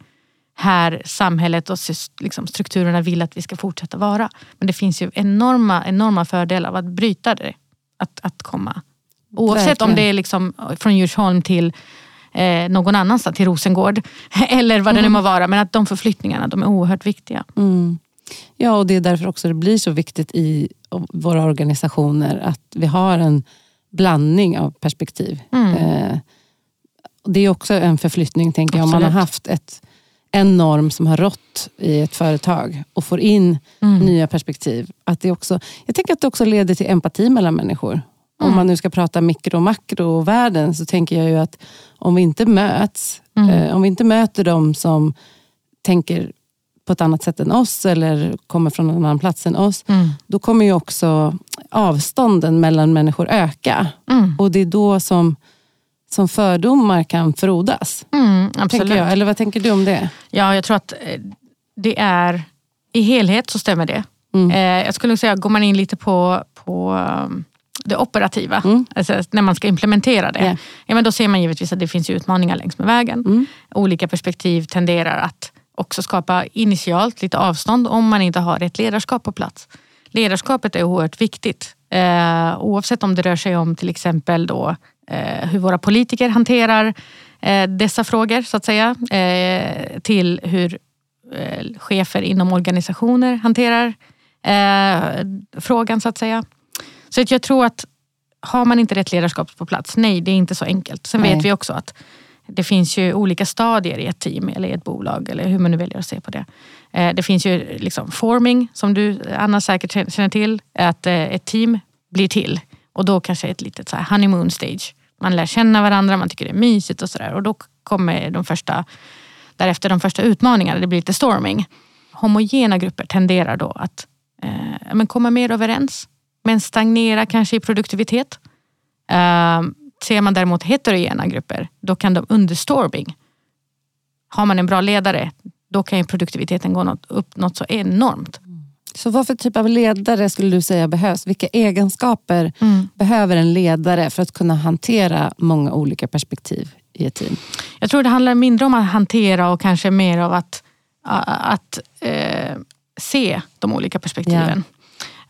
här samhället och liksom, strukturerna vill att vi ska fortsätta vara. Men det finns ju enorma, enorma fördelar av att bryta det. Att, att komma. Oavsett Verkligen. om det är liksom från Djursholm till eh, någon annanstans, till Rosengård. Eller vad det nu må vara. Men att de förflyttningarna de är oerhört viktiga.
Mm. Ja, och det är därför också det blir så viktigt i våra organisationer att vi har en blandning av perspektiv.
Mm. Eh,
det är också en förflyttning, tänker jag, om man har haft ett, en norm som har rått i ett företag och får in mm. nya perspektiv. Att det också, jag tänker att det också leder till empati mellan människor. Mm. Om man nu ska prata mikro och makrovärlden så tänker jag ju att om vi inte möts, mm. eh, om vi inte möter dem som tänker på ett annat sätt än oss eller kommer från en annan plats än oss,
mm.
då kommer ju också avstånden mellan människor öka.
Mm.
Och det är då som, som fördomar kan frodas.
Mm, absolut.
Jag. Eller vad tänker du om det?
Ja, jag tror att eh, det är, i helhet så stämmer det.
Mm.
Eh, jag skulle säga, går man in lite på, på um, det operativa, mm. alltså när man ska implementera det.
Yeah.
Ja, men då ser man givetvis att det finns utmaningar längs med vägen.
Mm.
Olika perspektiv tenderar att också skapa initialt lite avstånd om man inte har rätt ledarskap på plats. Ledarskapet är oerhört viktigt. Eh, oavsett om det rör sig om till exempel då, eh, hur våra politiker hanterar eh, dessa frågor så att säga. Eh, till hur eh, chefer inom organisationer hanterar eh, frågan så att säga. Så att jag tror att har man inte rätt ledarskap på plats, nej det är inte så enkelt. Sen nej. vet vi också att det finns ju olika stadier i ett team eller i ett bolag eller hur man nu väljer att se på det. Eh, det finns ju liksom forming som du Anna säkert känner till. Att eh, ett team blir till och då kanske ett litet så här honeymoon stage. Man lär känna varandra, man tycker det är mysigt och sådär och då kommer de första därefter de första utmaningarna. Det blir lite storming. Homogena grupper tenderar då att eh, men komma mer överens men stagnera kanske i produktivitet. Eh, Ser man däremot heterogena grupper, då kan de under storming. Har man en bra ledare, då kan ju produktiviteten gå något, upp något så enormt.
Så vad för typ av ledare skulle du säga behövs? Vilka egenskaper mm. behöver en ledare för att kunna hantera många olika perspektiv i ett team?
Jag tror det handlar mindre om att hantera och kanske mer av att, att eh, se de olika perspektiven.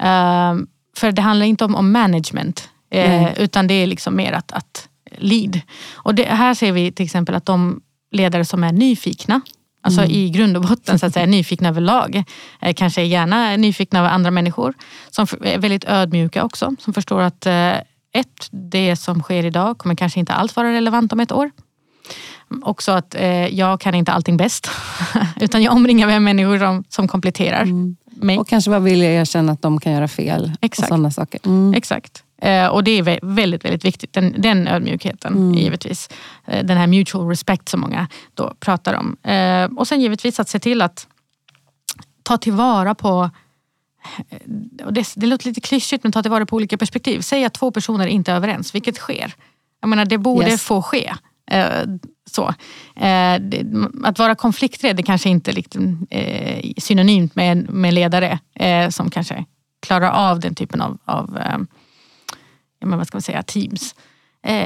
Yeah. Uh, för det handlar inte om, om management, eh, utan det är liksom mer att, att lead. Och det, här ser vi till exempel att de ledare som är nyfikna, alltså mm. i grund och botten så att säga, nyfikna överlag, eh, kanske gärna nyfikna av andra människor, som är väldigt ödmjuka också, som förstår att eh, ett, det som sker idag kommer kanske inte alls vara relevant om ett år. Också att eh, jag kan inte allting bäst, utan jag omringar mig med människor som, som kompletterar. Mm
mig. Och kanske bara vilja erkänna att de kan göra fel. Exakt. Och sådana saker.
Mm. Exakt. Eh, och det är väldigt, väldigt viktigt, den, den ödmjukheten mm. givetvis. Eh, den här mutual respect som många då pratar om. Eh, och sen givetvis att se till att ta tillvara på och det, det låter lite klyschigt men ta tillvara på olika perspektiv. Säg att två personer inte är överens, vilket sker. Jag menar det borde yes. få ske. Så. Att vara konflikträdd är kanske inte liksom, synonymt med, med ledare som kanske klarar av den typen av, av men vad ska man säga, teams.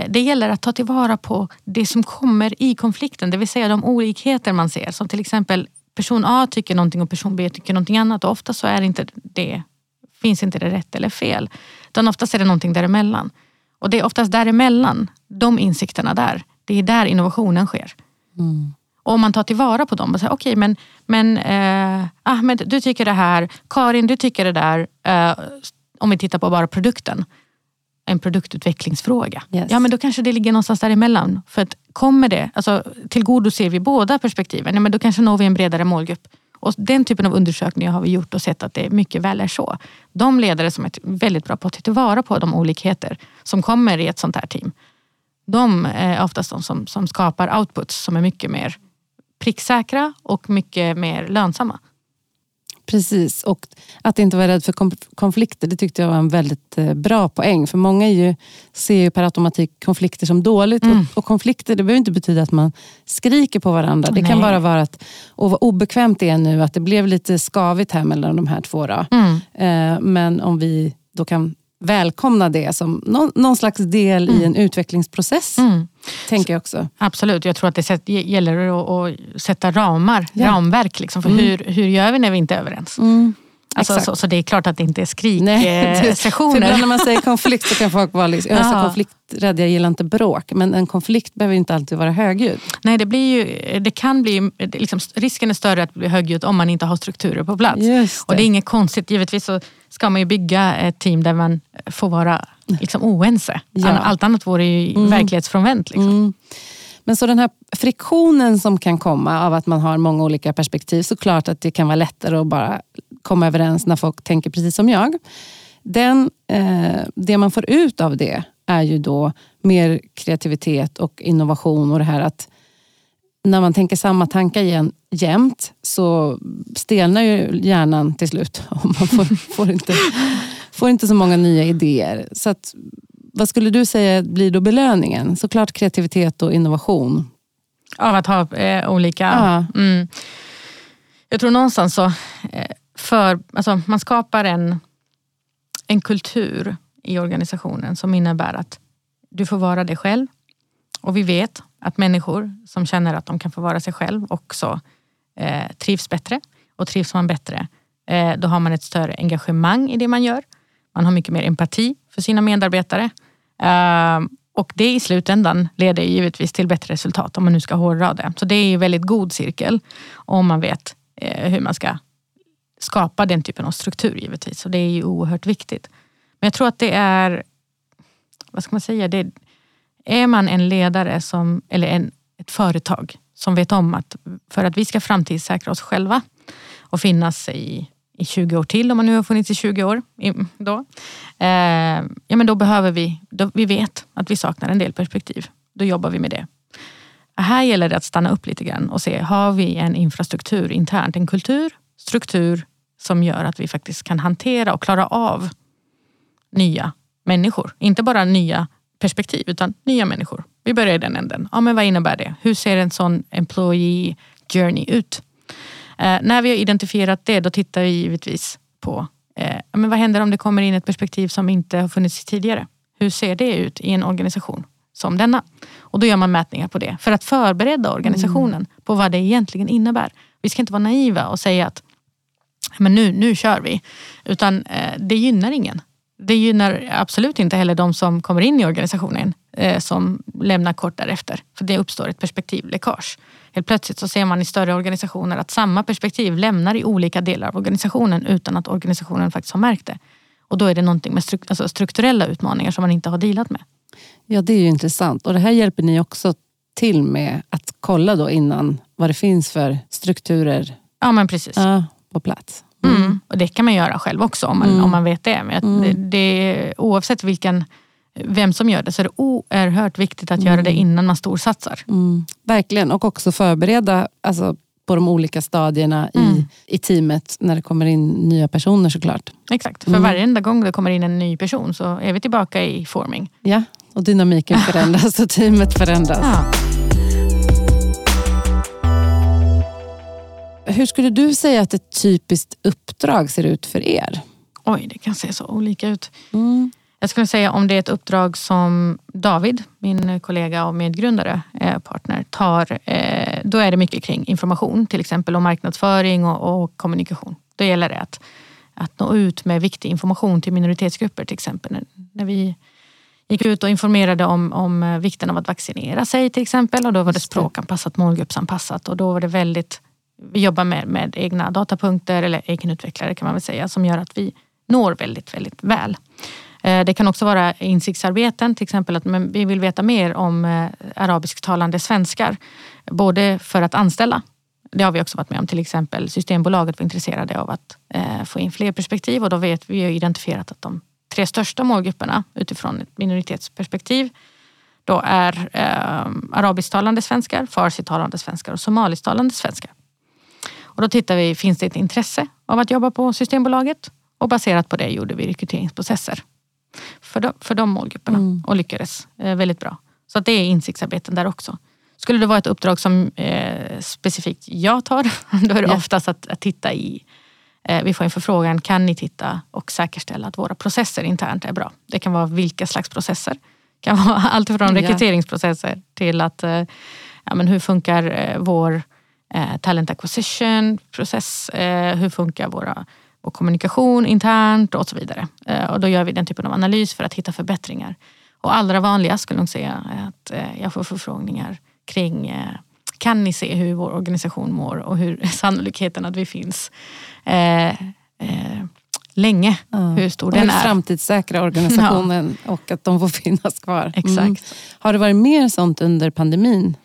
Det gäller att ta tillvara på det som kommer i konflikten, det vill säga de olikheter man ser. Som till exempel person A tycker någonting och person B tycker någonting annat och ofta så är inte det, finns inte det rätt eller fel. Utan oftast är det någonting däremellan. Och det är oftast däremellan, de insikterna där, det är där innovationen sker. Mm. Och om man tar tillvara på dem och säger, okej okay, men, men eh, Ahmed du tycker det här, Karin du tycker det där. Eh, om vi tittar på bara produkten. En produktutvecklingsfråga. Yes. Ja men då kanske det ligger någonstans däremellan. För att kommer det, alltså tillgodoser vi båda perspektiven, ja, men då kanske når vi en bredare målgrupp. Och den typen av undersökningar har vi gjort och sett att det mycket väl är så. De ledare som är väldigt bra på att ta tillvara på de olikheter som kommer i ett sånt här team de är oftast de som, som skapar outputs som är mycket mer pricksäkra och mycket mer lönsamma.
Precis, och att inte vara rädd för konflikter, det tyckte jag var en väldigt eh, bra poäng. För många ju, ser ju per automatik konflikter som dåligt. Mm. Och, och, konflikter det behöver inte betyda att man skriker på varandra. Det Nej. kan bara vara att, och vad obekvämt det är nu, att det blev lite skavigt här mellan de här två. Mm. Eh, men om vi då kan välkomna det som någon, någon slags del mm. i en utvecklingsprocess. Mm. Tänker jag också.
Absolut, jag tror att det gäller att, sätta ramar, ja. ramverk. Liksom, för mm. hur, hur gör vi när vi inte är överens? Mm. Alltså, så, så, det är klart att det inte är skriksessioner.
Eh, när man säger konflikt så kan folk vara liksom, jag är konflikträdd, jag gillar inte bråk. Men en konflikt behöver inte alltid vara högljudd.
Nej, det, blir ju, det kan bli, liksom, risken är större att bli högljudd om man inte har strukturer på plats. Det. Och det är inget konstigt, givetvis så ska man ju bygga ett team där man får vara liksom, oense. Ja. Allt annat vore ju mm. verklighetsfrånvänt. Liksom. Mm.
Men så den här friktionen som kan komma av att man har många olika perspektiv, såklart att det kan vara lättare att bara komma överens när folk tänker precis som jag. Den, eh, det man får ut av det är ju då mer kreativitet och innovation och det här att när man tänker samma tankar igen, jämt så stelnar ju hjärnan till slut. Och man får, får, inte, får inte så många nya idéer. Så att, vad skulle du säga blir då belöningen? Såklart kreativitet och innovation.
Av att ha eh, olika... Ja. Mm. Jag tror någonstans så, eh, för, alltså, man skapar en, en kultur i organisationen som innebär att du får vara dig själv. Och vi vet att människor som känner att de kan få vara sig själv också eh, trivs bättre. Och trivs man bättre, eh, då har man ett större engagemang i det man gör. Man har mycket mer empati för sina medarbetare. Eh, och det i slutändan leder givetvis till bättre resultat om man nu ska hårdra det. Så det är en väldigt god cirkel om man vet eh, hur man ska skapa den typen av struktur givetvis. Så det är ju oerhört viktigt. Men jag tror att det är, vad ska man säga, det, är man en ledare som, eller en, ett företag som vet om att för att vi ska framtidssäkra oss själva och finnas i, i 20 år till, om man nu har funnits i 20 år, då, eh, ja, men då behöver vi, då, vi vet att vi saknar en del perspektiv. Då jobbar vi med det. Här gäller det att stanna upp lite grann och se, har vi en infrastruktur internt, en kultur, struktur som gör att vi faktiskt kan hantera och klara av nya människor. Inte bara nya perspektiv utan nya människor. Vi börjar i den änden. Ja, men vad innebär det? Hur ser en sån employee journey ut? Eh, när vi har identifierat det då tittar vi givetvis på eh, men vad händer om det kommer in ett perspektiv som inte har funnits tidigare? Hur ser det ut i en organisation som denna? Och då gör man mätningar på det för att förbereda organisationen mm. på vad det egentligen innebär. Vi ska inte vara naiva och säga att men nu, nu kör vi. Utan eh, det gynnar ingen. Det gynnar absolut inte heller de som kommer in i organisationen eh, som lämnar kort därefter. För det uppstår ett perspektivläckage. Helt plötsligt så ser man i större organisationer att samma perspektiv lämnar i olika delar av organisationen utan att organisationen faktiskt har märkt det. Och då är det någonting med struk alltså strukturella utmaningar som man inte har dealat med.
Ja, det är ju intressant. Och det här hjälper ni också till med att kolla då innan vad det finns för strukturer
ja, men precis.
Ja, på plats.
Mm. Mm. Och det kan man göra själv också om man, mm. om man vet det. Men mm. det, det, oavsett vilken, vem som gör det så är det oerhört viktigt att göra det mm. innan man storsatsar.
Mm. Verkligen, och också förbereda alltså, på de olika stadierna i, i teamet när det kommer in nya personer såklart.
Exakt, för varenda gång det kommer in en ny person så är vi tillbaka i forming.
Ja, och dynamiken förändras och teamet förändras. Ja. Hur skulle du säga att ett typiskt uppdrag ser ut för er?
Oj, det kan se så olika ut. Mm. Jag skulle säga om det är ett uppdrag som David, min kollega och medgrundare, eh, partner, tar. Eh, då är det mycket kring information, till exempel om marknadsföring och, och kommunikation. Då gäller det att, att nå ut med viktig information till minoritetsgrupper till exempel. När, när vi gick ut och informerade om, om vikten av att vaccinera sig till exempel och då var det språkanpassat, målgruppsanpassat och då var det väldigt vi jobbar med, med egna datapunkter eller egenutvecklare kan man väl säga som gör att vi når väldigt, väldigt väl. Eh, det kan också vara insiktsarbeten, till exempel att vi vill veta mer om eh, arabisktalande svenskar. Både för att anställa, det har vi också varit med om, till exempel Systembolaget var intresserade av att eh, få in fler perspektiv och då vet vi identifierat att de tre största målgrupperna utifrån ett minoritetsperspektiv då är eh, arabisktalande svenskar, farsitalande svenskar och somalisktalande svenskar. Och då tittar vi, finns det ett intresse av att jobba på Systembolaget? Och baserat på det gjorde vi rekryteringsprocesser för de, för de målgrupperna mm. och lyckades eh, väldigt bra. Så att det är insiktsarbeten där också. Skulle det vara ett uppdrag som eh, specifikt jag tar, då är det ja. oftast att, att titta i eh, vi får en förfrågan, kan ni titta och säkerställa att våra processer internt är bra? Det kan vara vilka slags processer. Det kan vara allt från rekryteringsprocesser till att eh, ja, men hur funkar eh, vår eh, talent acquisition process, eh, hur funkar våra, vår kommunikation internt och så vidare. Eh, och då gör vi den typen av analys för att hitta förbättringar. Och allra vanligast skulle jag säga är att jag får förfrågningar kring kan ni se hur vår organisation mår och hur sannolikheten att vi finns länge, mm. hur stor och den är.
Framtidssäkra organisationen ja. och att de får finnas kvar.
Exakt. Mm.
Har det varit mer sånt under pandemin?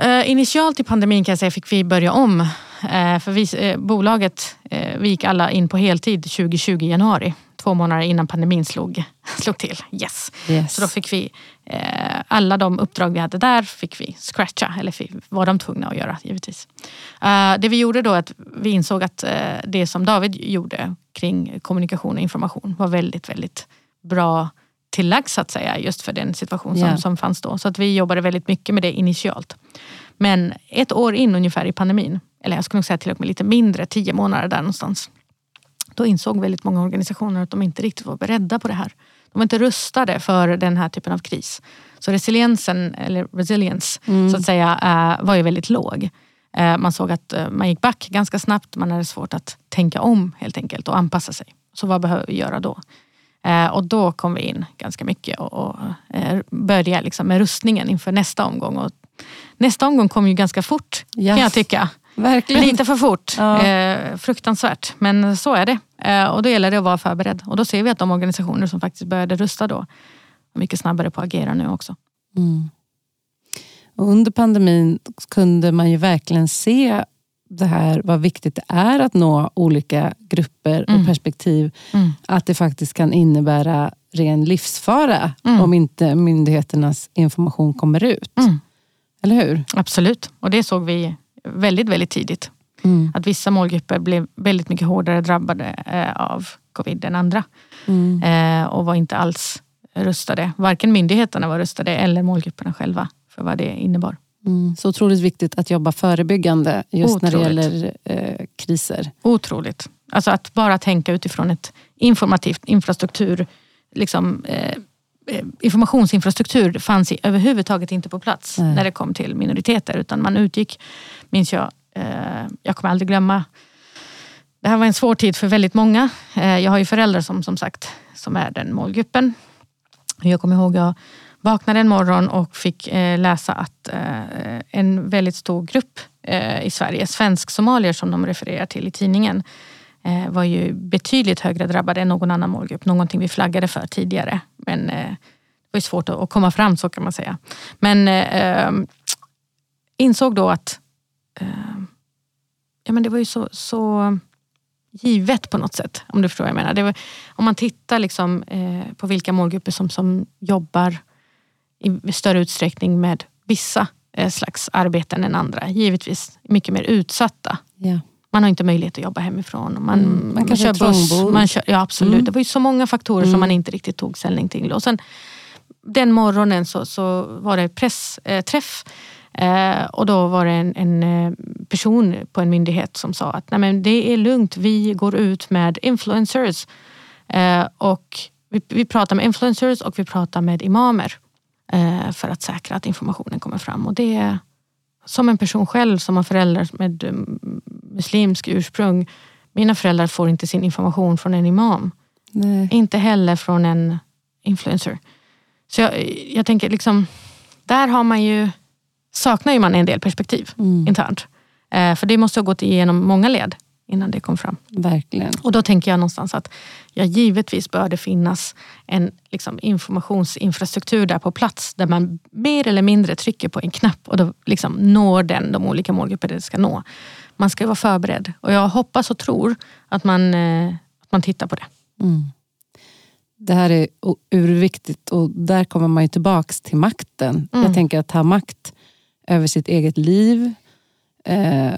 Uh, initialt i pandemin kan jag säga fick vi börja om. Uh, för vi, uh, bolaget, vi gick alla in på heltid 2020 i januari. Två månader innan pandemin slog, slog till. Yes. yes. Så då fick vi, alla de uppdrag vi hade där fick vi scratcha, eller var de tvungna att göra givetvis. det vi gjorde då att vi insåg att det som David gjorde kring kommunikation och information var väldigt, väldigt bra tillagd så att säga just för den situation som, yeah. som fanns då. Så att vi jobbade väldigt mycket med det initialt. Men ett år in ungefär i pandemin, eller jag skulle nog säga till och med lite mindre, tio månader där någonstans. Då insåg väldigt många organisationer att de inte riktigt var beredda på det här. De var inte rustade för den här typen av kris. Så resiliensen, eller resilience, mm. så att säga, eh, var ju väldigt låg. Eh, man såg att eh, man gick back ganska snabbt. Man hade svårt att tänka om helt enkelt och anpassa sig. Så vad behöver vi göra då? Eh, och då kom vi in ganska mycket och, och eh, började liksom med rustningen inför nästa omgång. Och nästa omgång kom ju ganska fort yes. kan jag tycka.
Verkligen.
Lite för fort.
Ja.
Eh, fruktansvärt. Men så är det. Eh, och då gäller det att vara förberedd. Och då ser vi att de organisationer som faktiskt började rusta då är mycket snabbare på att agera nu också.
Mm. Under pandemin kunde man ju verkligen se det här, vad viktigt det är att nå olika grupper och
Mm.
perspektiv.
Mm.
Att det faktiskt kan innebära ren livsfara
Mm.
om inte myndigheternas information kommer ut.
Mm.
Eller hur?
Absolut. Och det såg vi väldigt, väldigt tidigt.
Mm.
Att vissa målgrupper blev väldigt mycket hårdare drabbade eh, av covid än andra.
Mm.
Eh, och var inte alls rustade. Varken myndigheterna var rustade eller målgrupperna själva för vad det innebar.
Mm. Så otroligt viktigt att jobba förebyggande just när det
Otroligt.
gäller eh, kriser.
Otroligt. Alltså att bara tänka utifrån ett informativt infrastruktur, liksom, eh, eh, informationsinfrastruktur fanns i, överhuvudtaget inte på plats
Nej.
när det kom till minoriteter. Utan man utgick, minns jag, eh, jag kommer aldrig glömma. Det här var en svår tid för väldigt många. Eh, jag har ju föräldrar som som sagt som är den målgruppen. Jag kommer ihåg jag vaknade en morgon och fick eh, läsa att eh, en väldigt stor grupp eh, i Sverige, svensk-somalier som de refererar till i tidningen, eh, var ju betydligt högre drabbade än någon annan målgrupp. Någonting vi flaggade för tidigare. Men eh, det var ju svårt att, att komma fram så kan man säga. Men eh, eh insåg då att eh, ja, men det var ju så, så givet på något sätt. Om du förstår vad jag menar. Det var, om man tittar liksom, eh, på vilka målgrupper som, som jobbar i större utsträckning med vissa eh, slags arbeten än andra. Givetvis mycket mer utsatta.
Ja.
Man har inte möjlighet att jobba hemifrån. Man,
Mm, man kanske
kör
är
buss. Man kör, ja absolut.
Mm.
Det var ju så många faktorer
Mm.
som man inte riktigt tog ställning till. Och sen, den morgonen så, så var det pressträff. Eh, och då var det en, en eh, person på en myndighet som sa att Nej, men det är lugnt, vi går ut med influencers. Eh, och vi, vi pratar med influencers och vi pratar med imamer för att säkra att informationen kommer fram. Och det som en person själv som har föräldrar med mm, muslimsk ursprung. Mina föräldrar får inte sin information från en imam.
Nej.
Inte heller från en influencer. Så jag, jag tänker liksom, där har man ju, saknar ju man en del perspektiv
Mm.
internt. Eh, för det måste ha gått igenom många led innan det kom fram.
Verkligen.
Och då tänker jag någonstans att ja, givetvis bör det finnas en liksom, informationsinfrastruktur där på plats där man mer eller mindre trycker på en knapp och då liksom når den de olika målgrupper det ska nå. Man ska vara förberedd och jag hoppas och tror att man, eh, att man tittar på det.
Mm. Det här är urviktigt och där kommer man ju tillbaks till makten.
Mm.
Jag tänker att ha makt över sitt eget liv. Eh,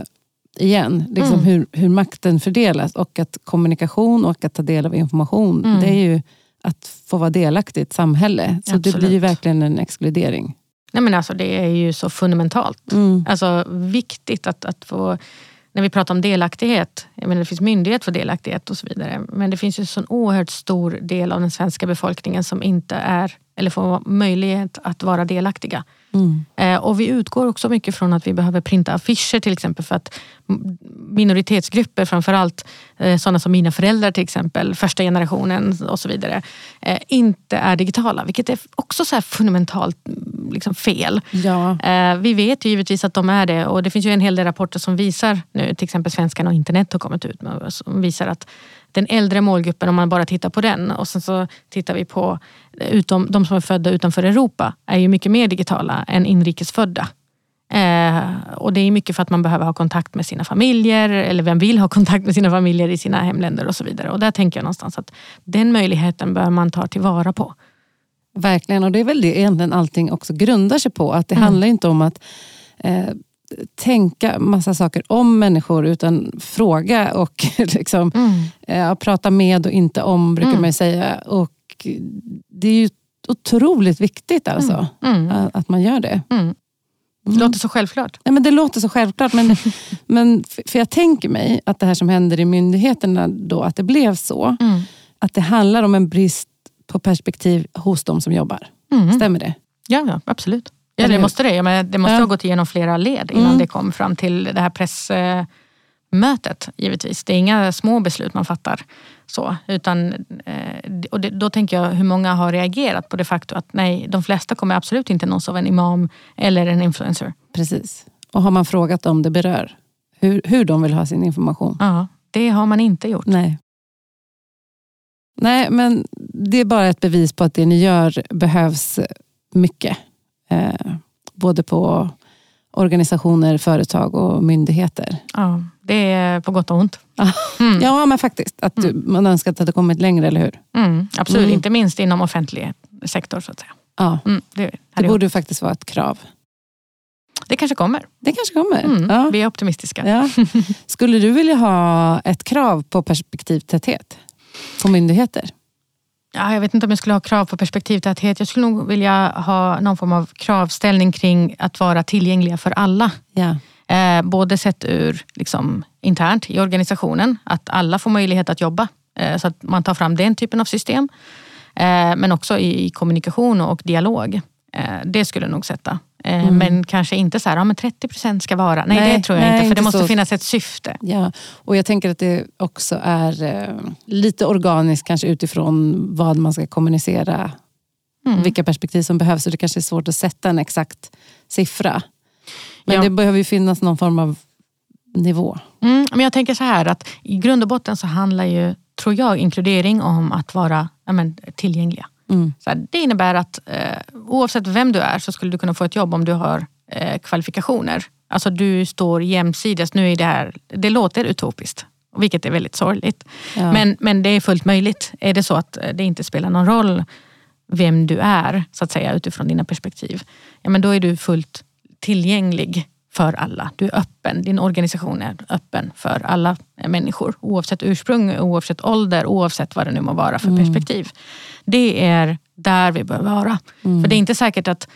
igen, liksom
Mm.
hur, hur makten fördelas och att kommunikation och att ta del av information,
Mm.
det är ju att få vara delaktig i ett samhälle. Så det
Absolut.
blir ju verkligen en exkludering.
Nej, men alltså, det är ju så fundamentalt.
Mm.
Alltså viktigt att, att få, när vi pratar om delaktighet, jag menar det finns myndighet för delaktighet och så vidare, men det finns ju en sån oerhört stor del av den svenska befolkningen som inte är, eller får möjlighet att vara delaktiga.
Mm.
Eh, och vi utgår också mycket från att vi behöver printa affischer till exempel för att minoritetsgrupper, framförallt eh, sådana som mina föräldrar till exempel, första generationen och så vidare, eh, inte är digitala. Vilket är också så fundamentalt mm, liksom fel.
Ja,
Eh, Vi vet ju givetvis att de är det och det finns ju en hel del rapporter som visar nu, till exempel Svenskarna och internet har kommit ut med, som visar att den äldre målgruppen, om man bara tittar på den och sen så tittar vi på utom, de som är födda utanför Europa, är ju mycket mer digitala än inrikesfödda. Eh, och det är mycket för att man behöver ha kontakt med sina familjer eller vem vill ha kontakt med sina familjer i sina hemländer och så vidare. Och där tänker jag någonstans att den möjligheten bör man ta tillvara på.
verkligen. Och det är väl det egentligen allting också grundar sig på. Att det
Mm.
handlar inte om att eh, tänka massa saker om människor utan fråga och liksom, eh, prata med och inte om brukar
Mm.
man ju säga. Och det är ju otroligt viktigt alltså
Mm.
att, att man gör det.
Mm. Det låter så självklart.
Nej, men det låter så självklart, men, men för jag tänker mig att det här som händer i myndigheterna då, att det blev så.
Mm.
Att det handlar om en brist på perspektiv hos de som jobbar.
Mm.
Stämmer det?
Ja, ja absolut. Ja, det måste det. Jag menar, det måste
Ja.
ha gått igenom flera led innan
Mm.
det kom fram till det här pressmötet. givetvis. Det är inga små beslut man fattar. så. Utan, eh, och då tänker jag hur många har reagerat på det faktum att nej, de flesta kommer absolut inte nås av en imam eller en influencer.
Precis. Och har man frågat om det berör hur, hur de vill ha sin information.
Ja, det har man inte gjort.
Nej. Nej, men det är bara ett bevis på att det ni gör behövs mycket. Eh, både på organisationer, företag och myndigheter.
Ja, det är på gott och ont.
Mm. Ja, men faktiskt. Att du, man önskar att det hade kommit längre, eller hur?
Mm, absolut, mm. inte minst inom offentlig sektor. så att säga.
Ja.
Mm,
det, det borde faktiskt vara ett krav.
Det kanske kommer.
Det kanske kommer.
Mm, ja. Vi är optimistiska.
Ja. Skulle du vilja ha ett krav på perspektivtäthet på myndigheter?
Ja, jag vet inte om jag skulle ha krav på perspektivtäthet. Jag skulle nog vilja ha någon form av kravställning kring att vara tillgängliga för alla.
Ja.
Eh, både sett ur liksom, internt i organisationen, att alla får möjlighet att jobba. Eh, så att man tar fram den typen av system. Eh, men också i, i kommunikation och dialog. Eh, det skulle jag nog sätta. Eh, mm. Men kanske inte så här, ja, men 30 procent ska vara. Nej, nej det tror jag nej, inte. För inte det måste så. finnas ett syfte.
Ja, och jag tänker att det också är eh, lite organiskt kanske utifrån vad man ska kommunicera. Mm. Vilka perspektiv som behövs. Så det kanske är svårt att sätta en exakt siffra. Men ja. det behöver ju finnas någon form av nivå.
Mm, men jag tänker så här att i grund och botten så handlar ju, tror jag, inkludering om att vara ja, men, tillgängliga.
Mm.
Så här, det innebär att eh, oavsett vem du är så skulle du kunna få ett jobb om du har eh, kvalifikationer. Alltså du står jämsides. Nu är det här, det låter utopiskt, vilket är väldigt sorgligt. Ja. Men, men det är fullt möjligt. Är det så att eh, det inte spelar någon roll vem du är, så att säga, utifrån dina perspektiv, ja, men då är du fullt tillgänglig för alla. Du är öppen, din organisation är öppen för alla människor oavsett ursprung, oavsett ålder, oavsett vad det nu må vara för mm. perspektiv. Det är där vi bör vara. Mm. För det är inte säkert att,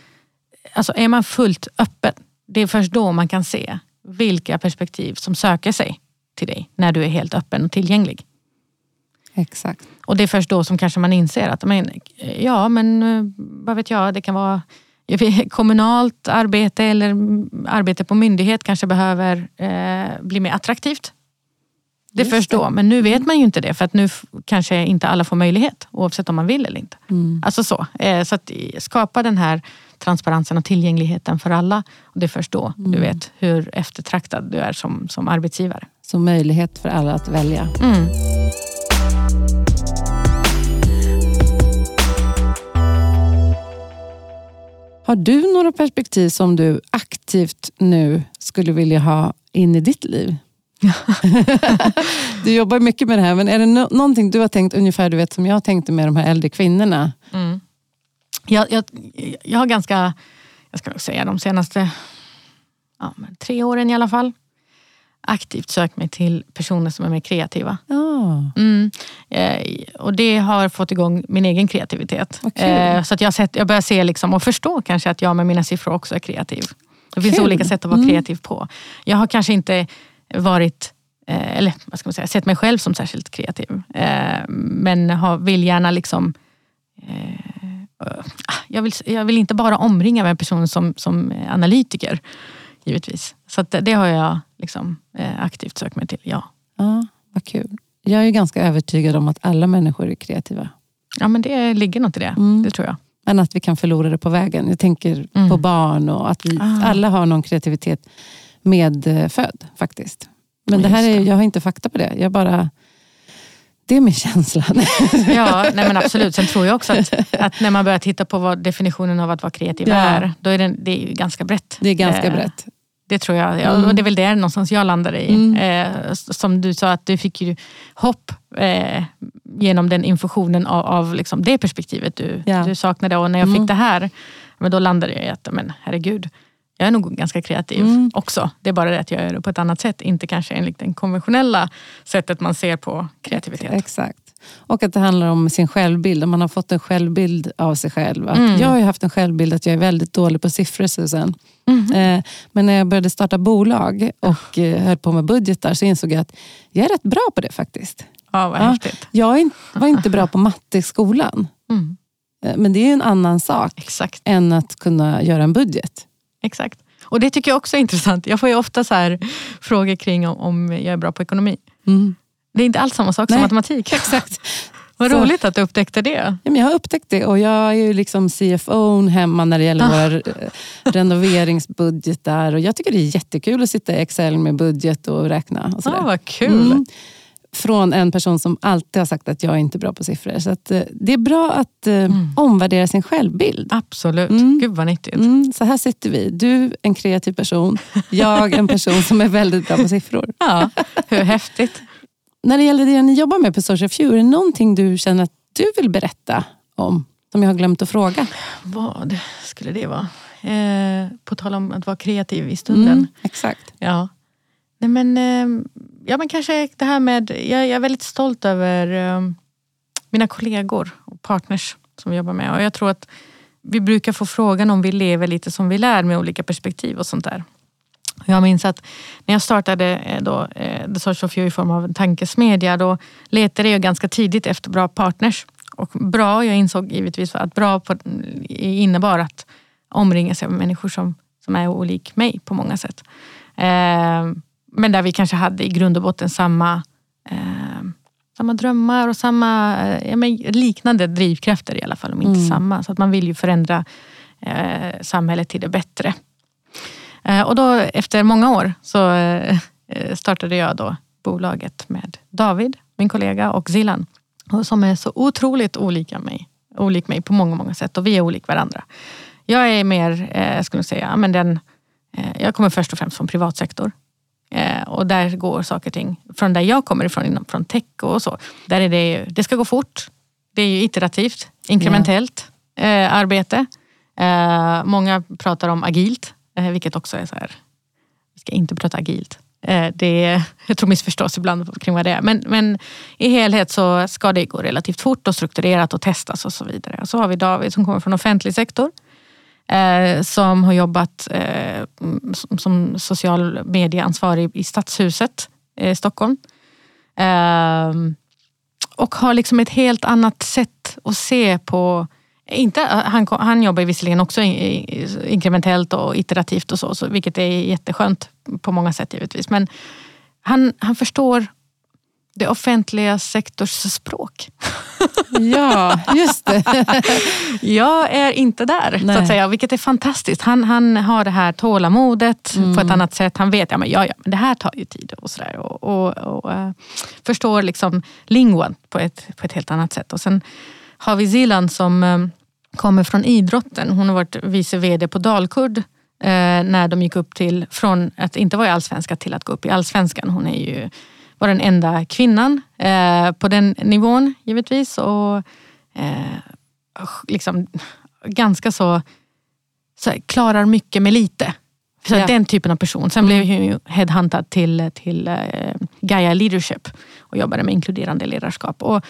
alltså är man fullt öppen, det är först då man kan se vilka perspektiv som söker sig till dig när du är helt öppen och tillgänglig.
Exakt.
Och det är först då som kanske man inser att men, ja, men eh, vad vet jag, det kan vara kommunalt arbete eller arbete på myndighet kanske behöver eh, bli mer attraktivt. Det är först då, men nu vet man ju inte det för att nu kanske inte alla får möjlighet oavsett om man vill eller inte.
Mm.
Alltså så. Eh, så att skapa den här transparensen och tillgängligheten för alla. Och det är först då mm. du vet hur eftertraktad du är som, som arbetsgivare.
Så möjlighet för alla att välja.
Mm.
Har du några perspektiv som du aktivt nu skulle vilja ha in i ditt liv? du jobbar mycket med det här, men är det no någonting du har tänkt ungefär du vet, som jag tänkte med de här äldre kvinnorna?
Mm. Jag, jag, jag har ganska, jag ska säga de senaste ja, tre åren i alla fall, aktivt sökt mig till personer som är mer kreativa.
Oh.
Mm. Eh, och det har fått igång min egen kreativitet.
Okay. Eh,
så att jag, sett, jag börjar se liksom, och förstå kanske att jag med mina siffror också är kreativ. Det finns Kul. olika sätt att vara mm. kreativ på. Jag har kanske inte varit eh, eller vad ska man säga, sett mig själv som särskilt kreativ. Eh, men har, vill gärna liksom eh, jag vill, jag vill inte bara omringa mig personer som, som analytiker givetvis. Så det har jag liksom, eh, aktivt sökt mig till, ja.
Ja, Vad kul. Jag är ganska övertygad om att alla människor är kreativa.
Ja, men det ligger något i det. Mm. Det tror jag.
Men att vi kan förlora det på vägen. Jag tänker mm. på barn och att vi ah. alla har någon kreativitet medfödd faktiskt. Men det här är, jag har inte fakta på det. Jag bara... Det är min känsla.
ja, nej men absolut. Sen tror jag också att, att, när man börjar titta på vad definitionen av att vara kreativ ja. är, då är det, det är ganska brett.
Det är ganska eh, brett.
Det tror jag. Ja, mm. och det är väl där någonstans jag landar i. Mm. Eh, som du sa, att du fick ju hopp eh, genom den infusionen av, av liksom det perspektivet du, ja. du saknade. Och när jag mm. fick det här, men då landade jag i att, men herregud, jag är nog ganska kreativ mm. också. Det är bara det att jag gör det på ett annat sätt. Inte kanske enligt det konventionella sättet man ser på kreativitet.
Exakt. Och att det handlar om sin självbild. Om man har fått en självbild av sig själv. Att mm. Jag har haft en självbild att jag är väldigt dålig på siffror Susan. Mm. Eh, men när jag började starta bolag och eh, höll på med budgetar så insåg jag att jag är rätt bra på det faktiskt.
Ja, vad ja,
jag var inte bra på matte i skolan.
Mm.
Eh, men det är en annan sak
Exakt.
än att kunna göra en budget.
Exakt. Och det tycker jag också är intressant. Jag får ju ofta så här frågor kring om jag är bra på ekonomi.
Mm.
Det är inte alls samma sak Nej, som matematik.
Exakt.
Vad så, roligt att du upptäckte det.
Ja, men jag har upptäckt det och jag är ju liksom CFO hemma när det gäller ah. våra eh, renoveringsbudgetar. Och jag tycker det är jättekul att sitta i Excel med budget och räkna. Och
sådär. Ah, vad kul. Mm
från en person som alltid har sagt att jag är inte är bra på siffror. Så att, eh, det är bra att eh, mm. omvärdera sin självbild.
Absolut. Mm. Gud vad nyttigt. Mm.
Så här sitter vi. Du, en kreativ person. Jag, en person som är väldigt bra på siffror.
Ja, hur häftigt.
När det gäller det ni jobbar med på Social Few, är det någonting du känner att du vill berätta om? Som jag har glömt att fråga.
Vad skulle det vara? Eh, på tal om att vara kreativ i stunden. Mm,
exakt.
Ja. Nej, men, eh, ja, men kanske det här med, jag, jag är väldigt stolt över um, mina kollegor och partners som vi jobbar med. Och jag tror att vi brukar få frågan om vi lever lite som vi lär med olika perspektiv och sånt där. Jag minns att när jag startade eh, då, The Social Few i form av en tankesmedja, då letade jag ganska tidigt efter bra partners. Och bra, jag insåg givetvis att bra på, innebar att omringa sig av människor som, som är olik mig på många sätt. Eh, men där vi kanske hade i grund och botten samma, eh, samma drömmar och samma eh, liknande drivkrafter i alla fall, om inte mm. samma. Så att man vill ju förändra eh, samhället till det bättre. Eh, och då efter många år så eh, startade jag då bolaget med David, min kollega, och Zilan. Som är så otroligt olika mig. Olik mig på många, många sätt och vi är olika varandra. Jag är mer, eh, skulle säga, men den, eh, jag kommer först och främst från privatsektor. Eh, och där går saker och ting, från där jag kommer ifrån, från tech och så. Där är det, det ska gå fort. Det är ju iterativt, inkrementellt yeah. arbete. Eh, många pratar om agilt, eh, vilket också är så här, vi ska inte prata agilt. Eh, det jag tror missförstås ibland kring vad det är. Men, men i helhet så ska det gå relativt fort och strukturerat och testas och så vidare. Och så har vi David som kommer från offentlig sektor eh, som har jobbat eh, som social medieansvarig i Stadshuset i eh, Stockholm. Eh, och har liksom ett helt annat sätt att se på inte, eh, han, han jobbar visserligen också inkrementellt och iterativt och så, så, vilket är jätteskönt på många sätt givetvis. Men han, han förstår det offentliga sektors språk.
Ja, just det.
jag är inte där, Nej. så att säga, vilket är fantastiskt. Han, han har det här tålamodet mm. på ett annat sätt. Han vet, ja men, ja, ja, men det här tar ju tid och sådär. Och, och, och uh, förstår liksom linguan på ett, på ett helt annat sätt. Och sen har vi Zilan som um, kommer från idrotten. Hon har varit vice VD på Dalkurd uh, när de gick upp till, från att inte vara i allsvenskan till att gå upp i allsvenskan. Hon är ju var den enda kvinnan eh, på den nivån givetvis. Och eh, liksom ganska så, så klarar mycket med lite. Så ja. Den typen av person. Sen blev mm. hon headhuntad till, till eh, Gaia Leadership och jobbade med inkluderande ledarskap. Och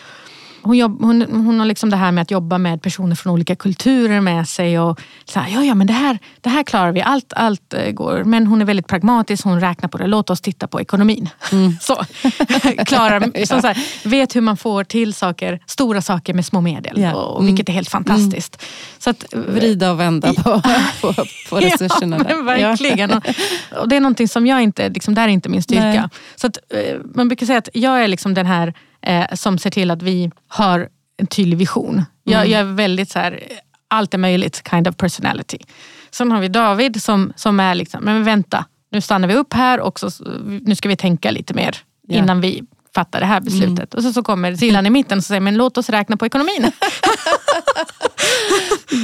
hon, jobb, hon, hon har liksom det här med att jobba med personer från olika kulturer med sig. Och så här, ja, ja, men det här, det här klarar vi, allt, allt eh, går. Men hon är väldigt pragmatisk, hon räknar på det. Låt oss titta på ekonomin. Mm. så. klarar, ja. så, så här, vet hur man får till saker, stora saker med små medel. Ja. Och, mm. Vilket är helt fantastiskt. Mm.
Så att, Vrida och vända på, på, på resurserna.
ja, men verkligen. Och, och, det är någonting som jag inte, liksom, där är inte min styrka. Nej. Så att, eh, man brukar säga att jag är liksom den här eh, som ser till att vi har en tydlig vision. Mm. Jag, jag, är väldigt så här, allt är möjligt kind of personality. Sen har vi David som, som är liksom, men vänta, nu stannar vi upp här och så, nu ska vi tänka lite mer yeah. innan vi fattar det här beslutet. Mm. Och så, så kommer Silan i mitten och säger, men låt oss räkna på ekonomin.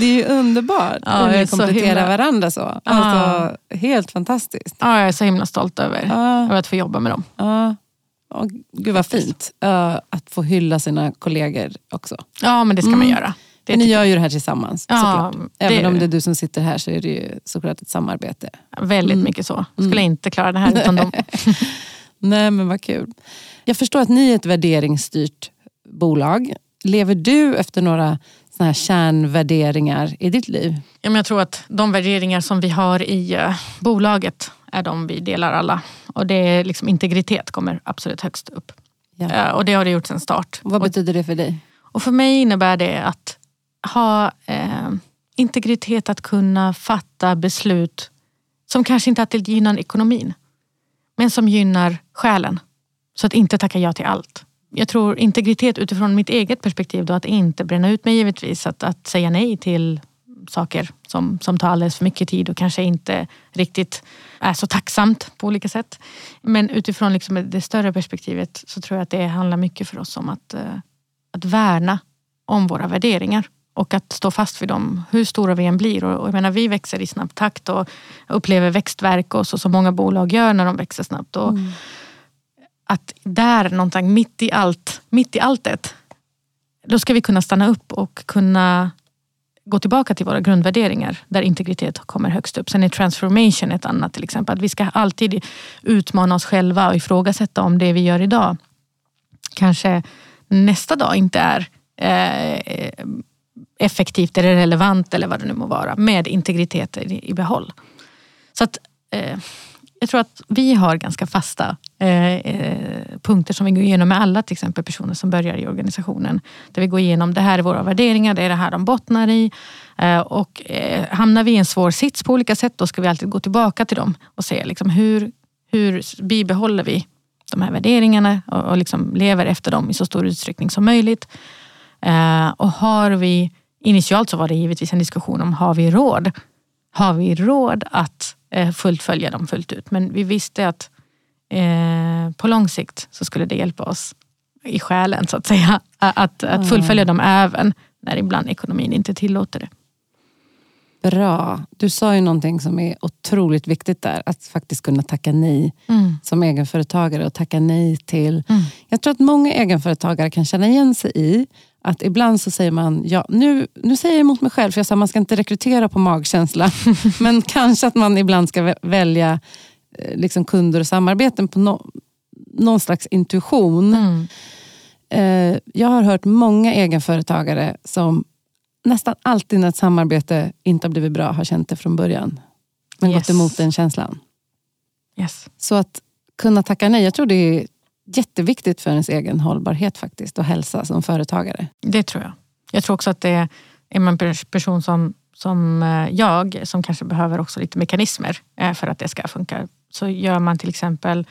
det är ju underbart ja, hur ni kompletterar himla... varandra så. Alltså, ja. Helt fantastiskt.
Ja, jag är så himla stolt över, ja. över att få jobba med dem.
Ja. Oh, gud vad fint. Uh, att få hylla sina kollegor också.
Ja, men det ska mm. man göra.
Det ni gör ju det här tillsammans ja, såklart. Även det om det är du som sitter här så är det ju såklart ett samarbete.
Väldigt mm. mycket så. Skulle mm. inte klara det här utan dem.
Nej men vad kul. Jag förstår att ni är ett värderingsstyrt bolag. Lever du efter några såna här kärnvärderingar i ditt liv?
Ja, men jag tror att de värderingar som vi har i uh, bolaget är de vi delar alla. Och det är liksom integritet kommer absolut högst upp. Ja. Uh, och det har det gjort sedan start.
Vad betyder det för dig?
Och för mig innebär det att ha uh, integritet att kunna fatta beslut som kanske inte alltid gynnar ekonomin. Men som gynnar själen. Så att inte tacka ja till allt jag tror integritet utifrån mitt eget perspektiv då att inte bränna ut mig givetvis. Att, att säga nej till saker som, som tar alldeles för mycket tid och kanske inte riktigt är så tacksamt på olika sätt. Men utifrån liksom det större perspektivet så tror jag att det handlar mycket för oss om att, eh, att värna om våra värderingar och att stå fast vid dem hur stora vi än blir. Och, jag menar, vi växer i snabb takt och upplever växtverk och så som många bolag gör när de växer snabbt. Och mm. Att där någonting mitt i allt, mitt i alltet, då ska vi kunna stanna upp och kunna gå tillbaka till våra grundvärderingar där integritet kommer högst upp. Sen är transformation ett annat till exempel. Att vi ska alltid utmana oss själva och ifrågasätta om det vi gör idag kanske nästa dag inte är eh, effektivt eller relevant eller vad det nu må vara med integritet i, i behåll. Så att eh, jag tror att vi har ganska fasta eh, eh, punkter som vi går igenom med alla till exempel personer som börjar i organisationen. Där vi går igenom, det här är våra värderingar, det är det här de bottnar i. Eh, och eh, hamnar vi i en svår sits på olika sätt, då ska vi alltid gå tillbaka till dem och se liksom, hur, hur bibehåller vi de här värderingarna och, och liksom lever efter dem i så stor utsträckning som möjligt. Eh, och har vi, initialt så var det givetvis en diskussion om, har vi råd? Har vi råd att eh, fullfölja dem fullt ut? Men vi visste att eh, på lång sikt så skulle det hjälpa oss i själen så att säga. Att, att fullfölja dem även när ibland ekonomin inte tillåter det.
Bra. Du sa ju någonting som är otroligt viktigt där. Att faktiskt kunna tacka nej mm. som egenföretagare och tacka nej till... Mm. Jag tror att många egenföretagare kan känna igen sig i att ibland så säger man, ja, nu, nu säger jag emot mig själv, för jag sa man ska inte rekrytera på magkänsla. men kanske att man ibland ska välja eh, liksom kunder och samarbeten på no, någon slags intuition. Mm. Eh, jag har hört många egenföretagare som nästan alltid när ett samarbete inte har blivit bra har känt det från början. Men yes. gått emot den känslan.
Yes.
Så att kunna tacka nej, jag tror det är jätteviktigt för ens egen hållbarhet faktiskt och hälsa som företagare.
Det tror jag. Jag tror också att det är en person som, som eh, jag som kanske behöver också lite mekanismer eh, för att det ska funka. Så gör man till exempel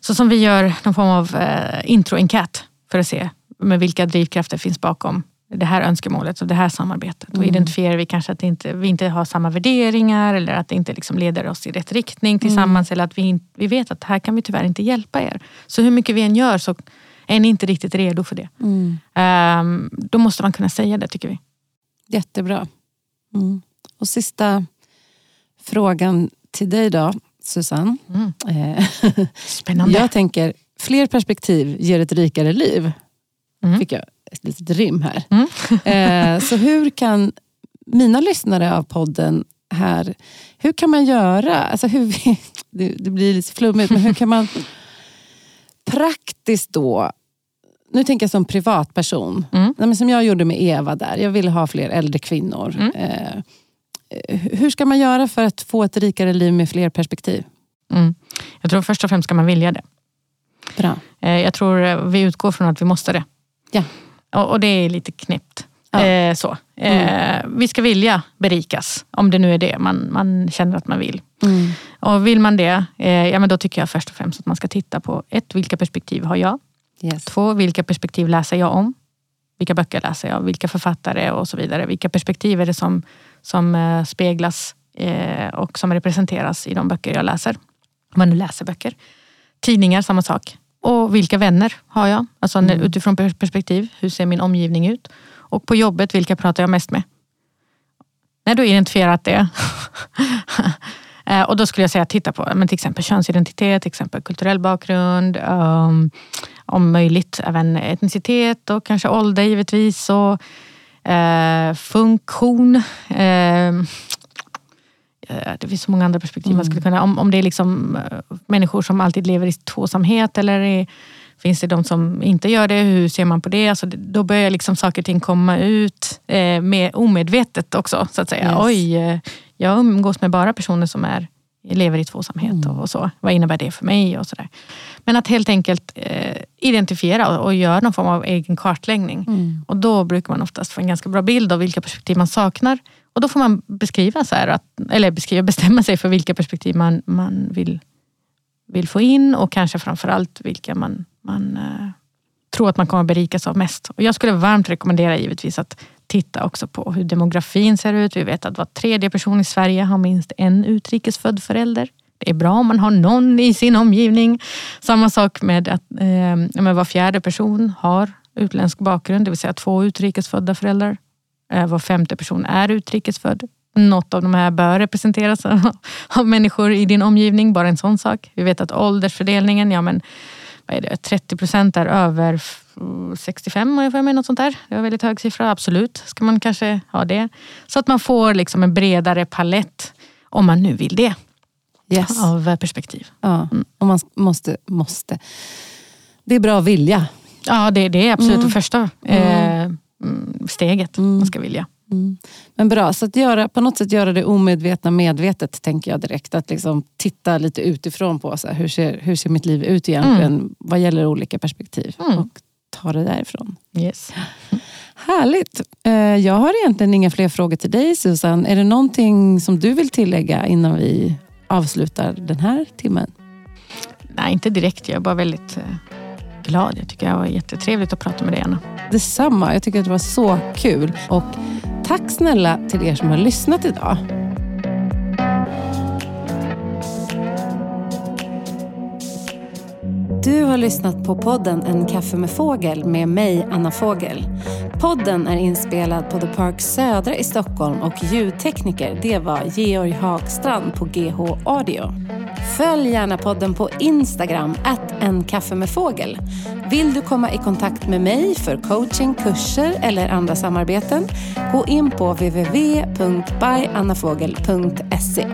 så som vi gör någon form av eh, introenkät för att se med vilka drivkrafter finns bakom det här önskemålet och det här samarbetet. Mm. Och identifierar vi kanske att inte, vi inte har samma värderingar eller att det inte liksom leder oss i rätt riktning tillsammans. Mm. Eller att vi, vi vet att här kan vi tyvärr inte hjälpa er. Så hur mycket vi än gör så är ni inte riktigt redo för det. Mm. Um, då måste man kunna säga det tycker vi.
Jättebra. Mm. Och sista frågan till dig då, Susanne. Mm.
Eh, Spännande.
Jag tänker, fler perspektiv ger ett rikare liv. Mm. Fick jag ett litet rim här. Mm. eh, så hur kan mina lyssnare av podden här, hur kan man göra? Alltså hur, det, det blir lite flummigt, men hur kan man praktiskt då nu tänker jag som privatperson. Mm. Nej, som jag gjorde med Eva där. Jag ville ha fler äldre kvinnor. Mm. Eh, hur ska man göra för att få ett rikare liv med fler perspektiv?
Mm. Jag tror först och främst ska man vilja det.
Bra.
Eh, jag tror vi utgår från att vi måste det.
Ja.
Och, det är lite knäppt. Ja. Eh, så. Eh, mm. Vi ska vilja berikas, om det nu är det man, man känner att man vill. Mm. Och vill man det, eh, ja, men då tycker jag först och främst att man ska titta på ett, vilka perspektiv har jag? Yes. Två, vilka perspektiv läser jag om? Vilka böcker läser jag? Vilka författare och så vidare. Vilka perspektiv är det som, som eh, speglas eh, och som representeras i de böcker jag läser? Om man nu läser böcker. Tidningar, samma sak. Och vilka vänner har jag? Alltså mm. utifrån perspektiv, hur ser min omgivning ut? Och på jobbet, vilka pratar jag mest med? När du identifierat det eh, och då skulle jag säga titta på men till exempel könsidentitet, till exempel kulturell bakgrund, um, om möjligt även etnicitet och kanske ålder givetvis. Och, uh, funktion. Uh, det finns så många andra perspektiv mm. man skulle kunna... Om, om det är liksom eh, människor som alltid lever i tvåsamhet eller är, finns det de som inte gör det? Hur ser man på det? Alltså, då börjar liksom saker och ting komma ut eh, med omedvetet också. Så att säga. Yes. Oj, eh, jag umgås med bara personer som är, lever i tvåsamhet mm. och, och, så. Vad innebär det för mig? och så där. Men att helt enkelt eh, identifiera och, och göra någon form av egen kartläggning. Mm. Och då brukar man oftast få en ganska bra bild av vilka perspektiv man saknar och då får man beskriva, så att, eller beskriva, bestämma sig för vilka perspektiv man, man vill, vill få in och kanske framförallt vilka man, man, eh, tror att man kommer berikas av mest. Och jag skulle varmt rekommendera givetvis att titta också på hur demografin ser ut. Vi vet att var tredje person i Sverige har minst en utrikesfödd förälder. Det är bra om man har någon i sin omgivning. Samma sak med att eh, var fjärde person har utländsk bakgrund, det vill säga två utrikesfödda föräldrar. Eh, var femte person är utrikesfödd. Något av de här bör representeras av människor i din omgivning, bara en sån sak. Vi vet att åldersfördelningen, ja men vad är det, 30 procent är över 65 har jag för mig, något sånt där. Det var väldigt hög siffra, absolut. Ska man kanske ha det. Så att man får liksom en bredare palett, om man nu vill det, yes. av perspektiv.
Ja, mm. och man måste, måste. Det är bra att vilja.
Ja, det, det är absolut mm. det första eh, mm. Steget mm. man ska vilja.
Mm. Men bra, så att göra, på något sätt göra det omedvetna medvetet tänker jag direkt. Att liksom titta lite utifrån på så här, hur, ser, hur ser mitt liv ut egentligen mm. vad gäller olika perspektiv. Mm. Och ta det därifrån.
Yes.
Härligt. Eh, jag har egentligen inga fler frågor till dig Susan. Är det någonting som du vill tillägga innan vi avslutar den här timmen?
Nej, inte direkt. Jag är bara väldigt eh, glad. Jag tycker det var jättetrevligt att prata med dig Anna.
Detsamma. Jag tycker att det var så kul. Och tack snälla till er som har lyssnat idag. Du har lyssnat på podden En kaffe med fågel med mig, Anna Fågel. Podden är inspelad på The Park Södra i Stockholm och ljudtekniker det var Georg Hagstrand på GH Audio. Följ gärna podden på Instagram, att en kaffe med fågel. Vill du komma i kontakt med mig för coaching, kurser eller andra samarbeten? Gå in på www.byannafogel.se